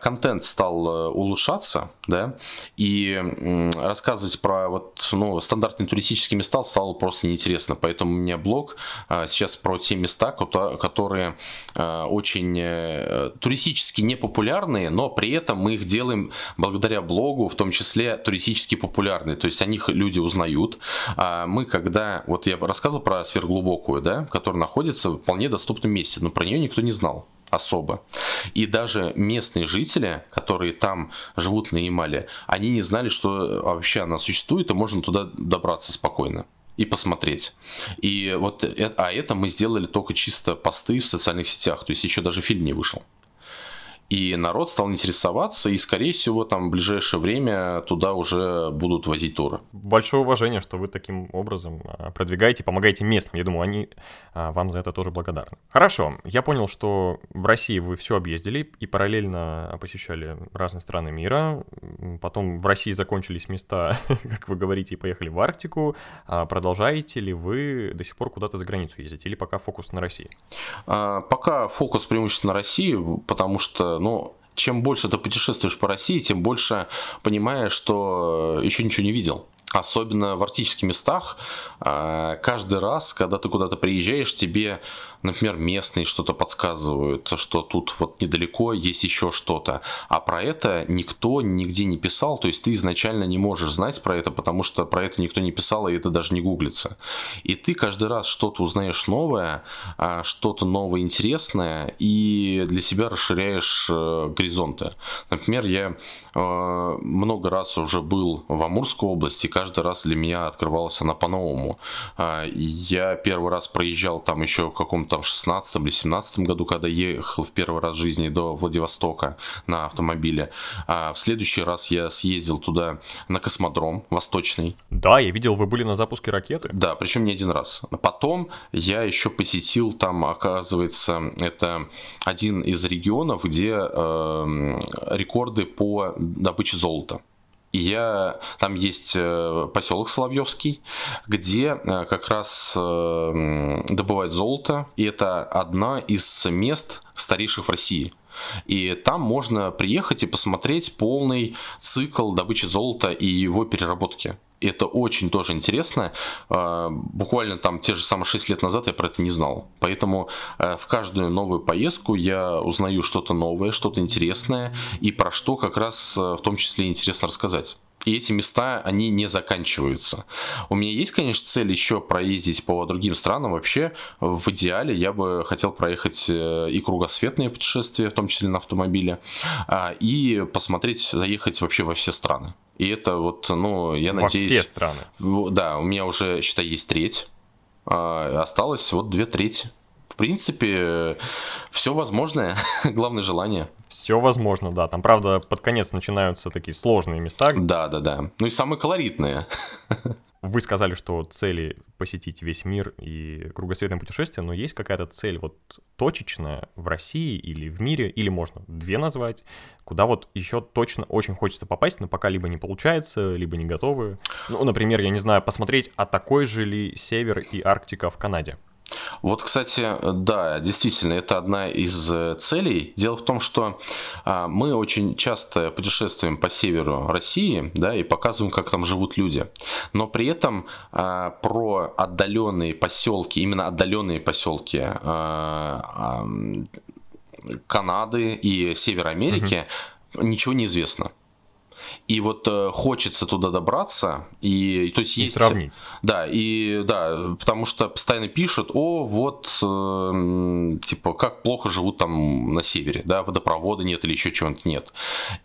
контент стал улучшаться, да, и рассказывать про вот вот ну, стандартные туристические места стало просто неинтересно. Поэтому у меня блог а, сейчас про те места, которые а, очень э, туристически непопулярные, но при этом мы их делаем благодаря блогу, в том числе туристически популярные. То есть о них люди узнают. А мы когда, вот я рассказывал про сверхглубокую, да, которая находится в вполне доступном месте, но про нее никто не знал особо. И даже местные жители, которые там живут на Ямале, они не знали, что вообще она существует, и можно туда добраться спокойно и посмотреть. И вот, э, а это мы сделали только чисто посты в социальных сетях, то есть еще даже фильм не вышел. И народ стал интересоваться, и, скорее всего, там в ближайшее время туда уже будут возить туры. Большое уважение, что вы таким образом а, продвигаете, помогаете местным. Я думаю, они а, вам за это тоже благодарны. Хорошо, я понял, что в России вы все объездили и параллельно посещали разные страны мира. Потом в России закончились места, как вы говорите, и поехали в Арктику. А продолжаете ли вы до сих пор куда-то за границу ездить или пока фокус на России? Пока фокус преимущественно на России, потому что но чем больше ты путешествуешь по России, тем больше понимаешь, что еще ничего не видел. Особенно в арктических местах, а, каждый раз, когда ты куда-то приезжаешь, тебе, например, местные что-то подсказывают, что тут вот недалеко есть еще что-то. А про это никто нигде не писал, то есть ты изначально не можешь знать про это, потому что про это никто не писал, и это даже не гуглится. И ты каждый раз что-то узнаешь новое, а, что-то новое интересное, и для себя расширяешь э, горизонты. Например, я э, много раз уже был в Амурской области, каждый раз для меня открывалась она по-новому. А, я первый раз проезжал там еще в каком-то 16 или 17 году, когда ехал в первый раз в жизни до Владивостока на автомобиле. А в следующий раз я съездил туда на космодром восточный. Да, я видел, вы были на запуске ракеты. Да, причем не один раз. Потом я еще посетил там, оказывается, это один из регионов, где э, рекорды по добыче золота. И я, там есть э, поселок Соловьевский, где э, как раз э, добывают золото, и это одна из мест старейших в России. И там можно приехать и посмотреть полный цикл добычи золота и его переработки это очень тоже интересно. А, буквально там те же самые 6 лет назад я про это не знал. Поэтому э, в каждую новую поездку я узнаю что-то новое, что-то интересное, и про что как раз э, в том числе интересно рассказать. И эти места, они не заканчиваются. У меня есть, конечно, цель еще проездить по другим странам. Вообще, в идеале я бы хотел проехать э, и кругосветные путешествия, в том числе на автомобиле, а, и посмотреть, заехать вообще во все страны. И это вот, ну, я Во надеюсь... Во все страны. Да, у меня уже, считай, есть треть. А осталось вот две трети. В принципе, все возможное, главное желание. Все возможно, да. Там, правда, под конец начинаются такие сложные места. Да, да, да. Ну и самые колоритные. Вы сказали, что цели посетить весь мир и кругосветное путешествие, но есть какая-то цель вот точечная в России или в мире, или можно две назвать, куда вот еще точно очень хочется попасть, но пока либо не получается, либо не готовы. Ну, например, я не знаю, посмотреть, а такой же ли север и Арктика в Канаде. Вот, кстати, да, действительно, это одна из э, целей. Дело в том, что а, мы очень часто путешествуем по северу России, да, и показываем, как там живут люди. Но при этом а, про отдаленные поселки, именно отдаленные поселки а, Канады и Севера Америки угу. ничего не известно. И вот э, хочется туда добраться, и то есть и есть... сравнить. Да, и да, потому что постоянно пишут, о, вот, э, типа, как плохо живут там на севере, да, водопровода нет или еще чего-то нет.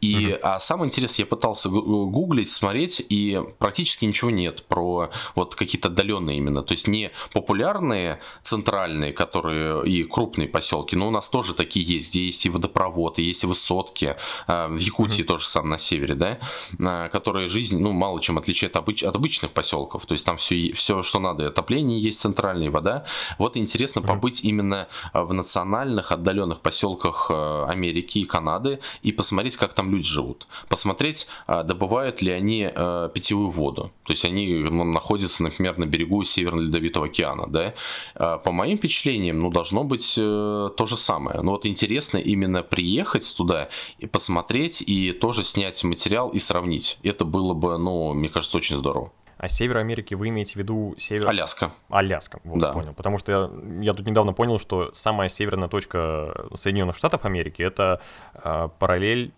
И, угу. а самое интересное, я пытался гуглить, смотреть, и практически ничего нет про вот какие-то отдаленные именно, то есть не популярные центральные, которые и крупные поселки, но у нас тоже такие есть, где есть и водопровод, и есть и высотки, э, в Якутии mm-hmm. тоже сам на севере, да, э, которые жизнь, ну, мало чем отличает обыч- от обычных поселков, то есть там все, все, что надо, отопление есть центральная вода. Вот интересно mm-hmm. побыть именно в национальных отдаленных поселках э, Америки и Канады и посмотреть, как там люди живут. Посмотреть, добывают ли они питьевую воду. То есть они ну, находятся, например, на берегу Северного Ледовитого океана, да. По моим впечатлениям, ну, должно быть то же самое. Но вот интересно именно приехать туда и посмотреть, и тоже снять материал и сравнить. Это было бы, ну, мне кажется, очень здорово. А Север Америки вы имеете в виду север... Аляска. Аляска, вот да. понял. Потому что я, я тут недавно понял, что самая северная точка Соединенных Штатов Америки это э, параллель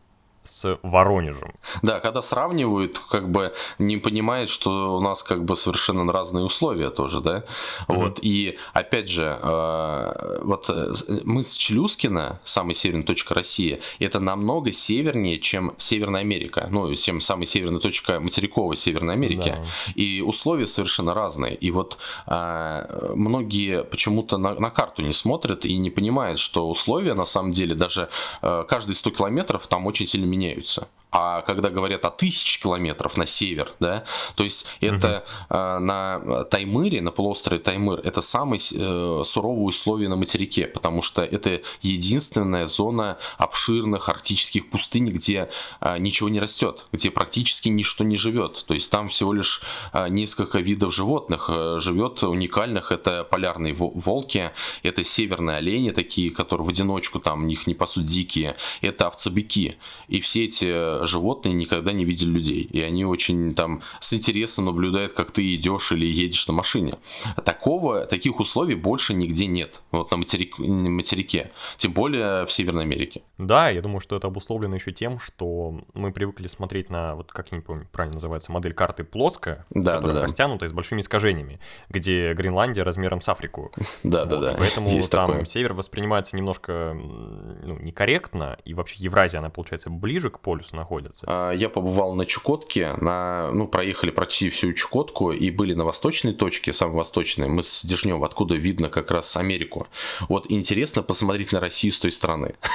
с Воронежем. Да, когда сравнивают, как бы не понимают, что у нас как бы совершенно разные условия тоже, да. Mm-hmm. Вот и опять же, э, вот э, мы с Челюскина, самая северная точка России, это намного севернее, чем Северная Америка, ну, чем самая северная точка материковой Северной Америки. Да. И условия совершенно разные. И вот э, многие почему-то на, на карту не смотрят и не понимают, что условия на самом деле даже э, каждые 100 километров там очень сильно меняются меняются. А когда говорят о тысяче километров на север, да, то есть это угу. э, на Таймыре, на полуострове Таймыр, это самые э, суровые условия на материке, потому что это единственная зона обширных арктических пустынь, где э, ничего не растет, где практически ничто не живет. То есть там всего лишь э, несколько видов животных э, живет уникальных. Это полярные волки, это северные олени такие, которые в одиночку там, них не пасут дикие, это овцебыки. И все эти животные никогда не видели людей. И они очень там с интересом наблюдают, как ты идешь или едешь на машине. Такого, таких условий больше нигде нет. Вот на материк, материке. Тем более в Северной Америке. Да, я думаю, что это обусловлено еще тем, что мы привыкли смотреть на, вот как я не помню, правильно называется, модель карты плоская, да, которая да, да. растянутая с большими искажениями, где Гренландия размером с Африку. Да, вот, да, да. Поэтому Есть там такое. север воспринимается немножко ну, некорректно, и вообще Евразия, она, получается, ближе к полюсу находится. А, я побывал на Чукотке, на, ну, проехали почти всю Чукотку и были на восточной точке, самой восточной, мы с Дежнем, откуда видно как раз Америку. Вот интересно посмотреть на Россию с той стороны.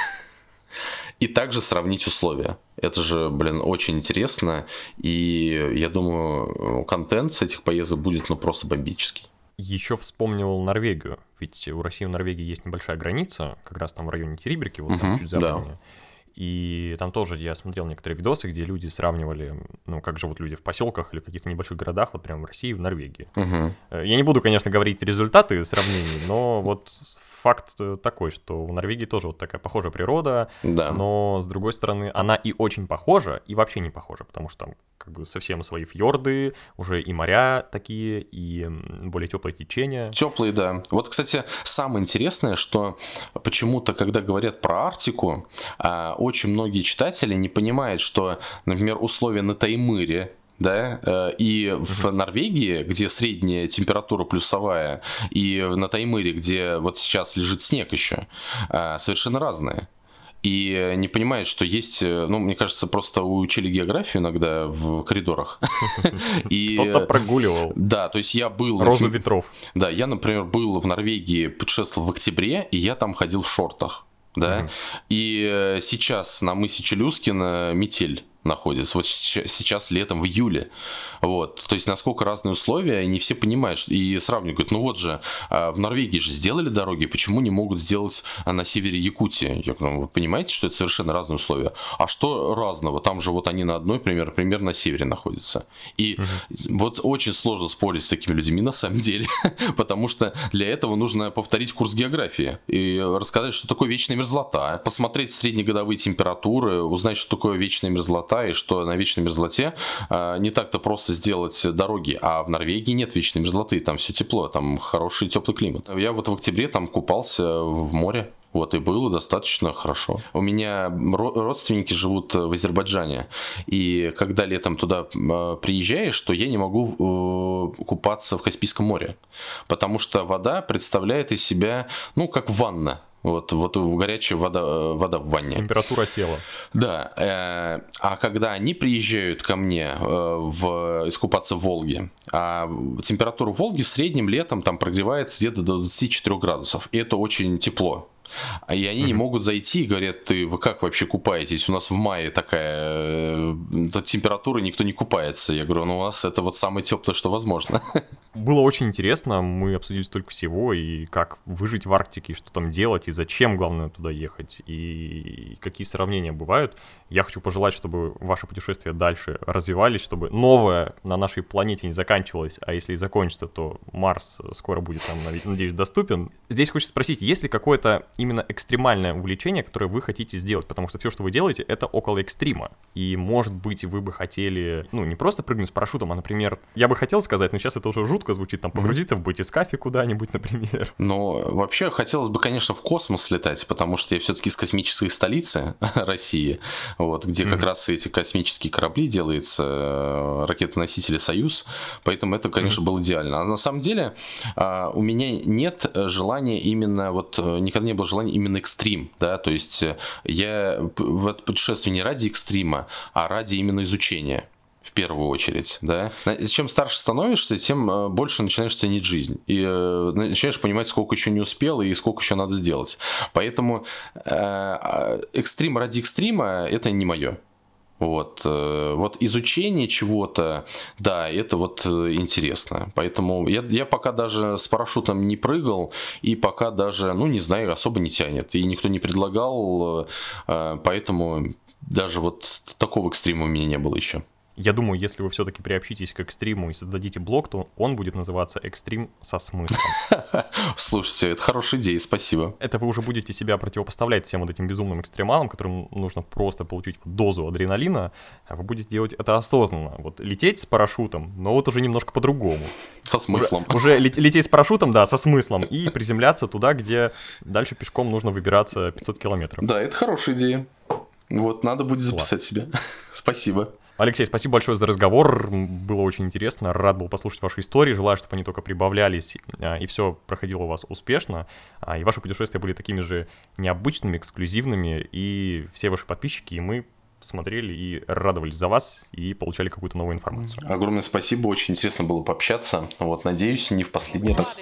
И также сравнить условия. Это же, блин, очень интересно. И я думаю, контент с этих поездок будет ну просто бомбический. Еще вспомнил Норвегию. Ведь у России и Норвегии есть небольшая граница, как раз там в районе Териберки, вот там чуть западнее. Да. И там тоже я смотрел некоторые видосы, где люди сравнивали, ну, как живут люди в поселках или каких-то небольших городах, вот прямо в России и в Норвегии. Угу. Я не буду, конечно, говорить результаты сравнений, но вот факт такой, что у Норвегии тоже вот такая похожая природа, да. но с другой стороны, она и очень похожа, и вообще не похожа, потому что там как бы совсем свои фьорды, уже и моря такие, и более теплые течения. Теплые, да. Вот, кстати, самое интересное, что почему-то, когда говорят про Арктику, а, очень многие читатели не понимают, что, например, условия на Таймыре да, э, и в Норвегии, где средняя температура плюсовая, и на Таймыре, где вот сейчас лежит снег еще, э, совершенно разные и не понимает, что есть, э, ну, мне кажется, просто учили географию иногда в коридорах. И, Кто-то прогуливал. Да, то есть я был... Розу ветров. Да, я, например, был в Норвегии, путешествовал в октябре, и я там ходил в шортах. Да, и сейчас на мысе Челюскина метель находится. Вот сейчас летом, в июле. Вот. То есть, насколько разные условия, и не все понимают. И сравнивают. Говорят, ну вот же, а, в Норвегии же сделали дороги, почему не могут сделать а, на севере Якутии? Я говорю, «Ну, вы понимаете, что это совершенно разные условия? А что разного? Там же вот они на одной, пример, примерно на севере находятся. И угу. вот очень сложно спорить с такими людьми на самом деле, потому что для этого нужно повторить курс географии и рассказать, что такое вечная мерзлота, посмотреть среднегодовые температуры, узнать, что такое вечная мерзлота, и что на вечной мерзлоте э, не так-то просто сделать дороги, а в Норвегии нет вечной мерзлоты, там все тепло, там хороший теплый климат. Я вот в октябре там купался в море, Вот, и было достаточно хорошо. У меня родственники живут в Азербайджане, и когда летом туда э, приезжаешь, то я не могу э, купаться в Каспийском море, потому что вода представляет из себя, ну, как ванна. Вот, вот горячая вода, вода в ванне. Температура тела. Да. Э, а когда они приезжают ко мне в, искупаться в Волге, а температура Волги в среднем летом там прогревается где-то до 24 градусов. И это очень тепло. А и они mm-hmm. не могут зайти и говорят, ты вы как вообще купаетесь? У нас в мае такая э, температура, никто не купается. Я говорю, ну у нас это вот самое теплое, что возможно. Было очень интересно, мы обсудили столько всего, и как выжить в Арктике, что там делать, и зачем, главное, туда ехать, и какие сравнения бывают. Я хочу пожелать, чтобы ваши путешествия дальше развивались, чтобы новое на нашей планете не заканчивалось, а если и закончится, то Марс скоро будет там, надеюсь, доступен. Здесь хочется спросить, есть ли какое-то именно экстремальное увлечение, которое вы хотите сделать? Потому что все, что вы делаете, это около экстрима. И, может быть, вы бы хотели, ну, не просто прыгнуть с парашютом, а, например, я бы хотел сказать, но сейчас это уже жутко звучит, там, погрузиться mm-hmm. в батискафе куда-нибудь, например. Ну, вообще, хотелось бы, конечно, в космос летать, потому что я все-таки из космической столицы России вот, где mm-hmm. как раз эти космические корабли делаются, э, ракетоносители «Союз», поэтому это, конечно, mm-hmm. было идеально. А на самом деле а, у меня нет желания именно, вот э, никогда не было желания именно экстрим, да, то есть э, я в это путешествие не ради экстрима, а ради именно изучения в первую очередь, да. Чем старше становишься, тем больше начинаешь ценить жизнь. И начинаешь понимать, сколько еще не успел и сколько еще надо сделать. Поэтому а, экстрим ради экстрима – это не мое. Вот, э, вот изучение чего-то, да, это вот э, интересно. Поэтому я, я пока даже с парашютом не прыгал, и пока даже, ну, не знаю, особо не тянет. И никто не предлагал, э, поэтому даже вот такого экстрима у меня не было еще. Я думаю, если вы все-таки приобщитесь к экстриму и создадите блог, то он будет называться «Экстрим со смыслом». Слушайте, это хорошая идея, спасибо. Это вы уже будете себя противопоставлять всем вот этим безумным экстремалам, которым нужно просто получить дозу адреналина, а вы будете делать это осознанно. Вот лететь с парашютом, но вот уже немножко по-другому. Со смыслом. Уже, уже лететь с парашютом, да, со смыслом, и приземляться туда, где дальше пешком нужно выбираться 500 километров. Да, это хорошая идея. Вот, надо будет записать себе. Спасибо. Алексей, спасибо большое за разговор. Было очень интересно. Рад был послушать ваши истории. Желаю, чтобы они только прибавлялись а, и все проходило у вас успешно. А, и ваши путешествия были такими же необычными, эксклюзивными. И все ваши подписчики и мы смотрели и радовались за вас и получали какую-то новую информацию. Огромное спасибо, очень интересно было пообщаться. Вот, надеюсь, не в последний раз.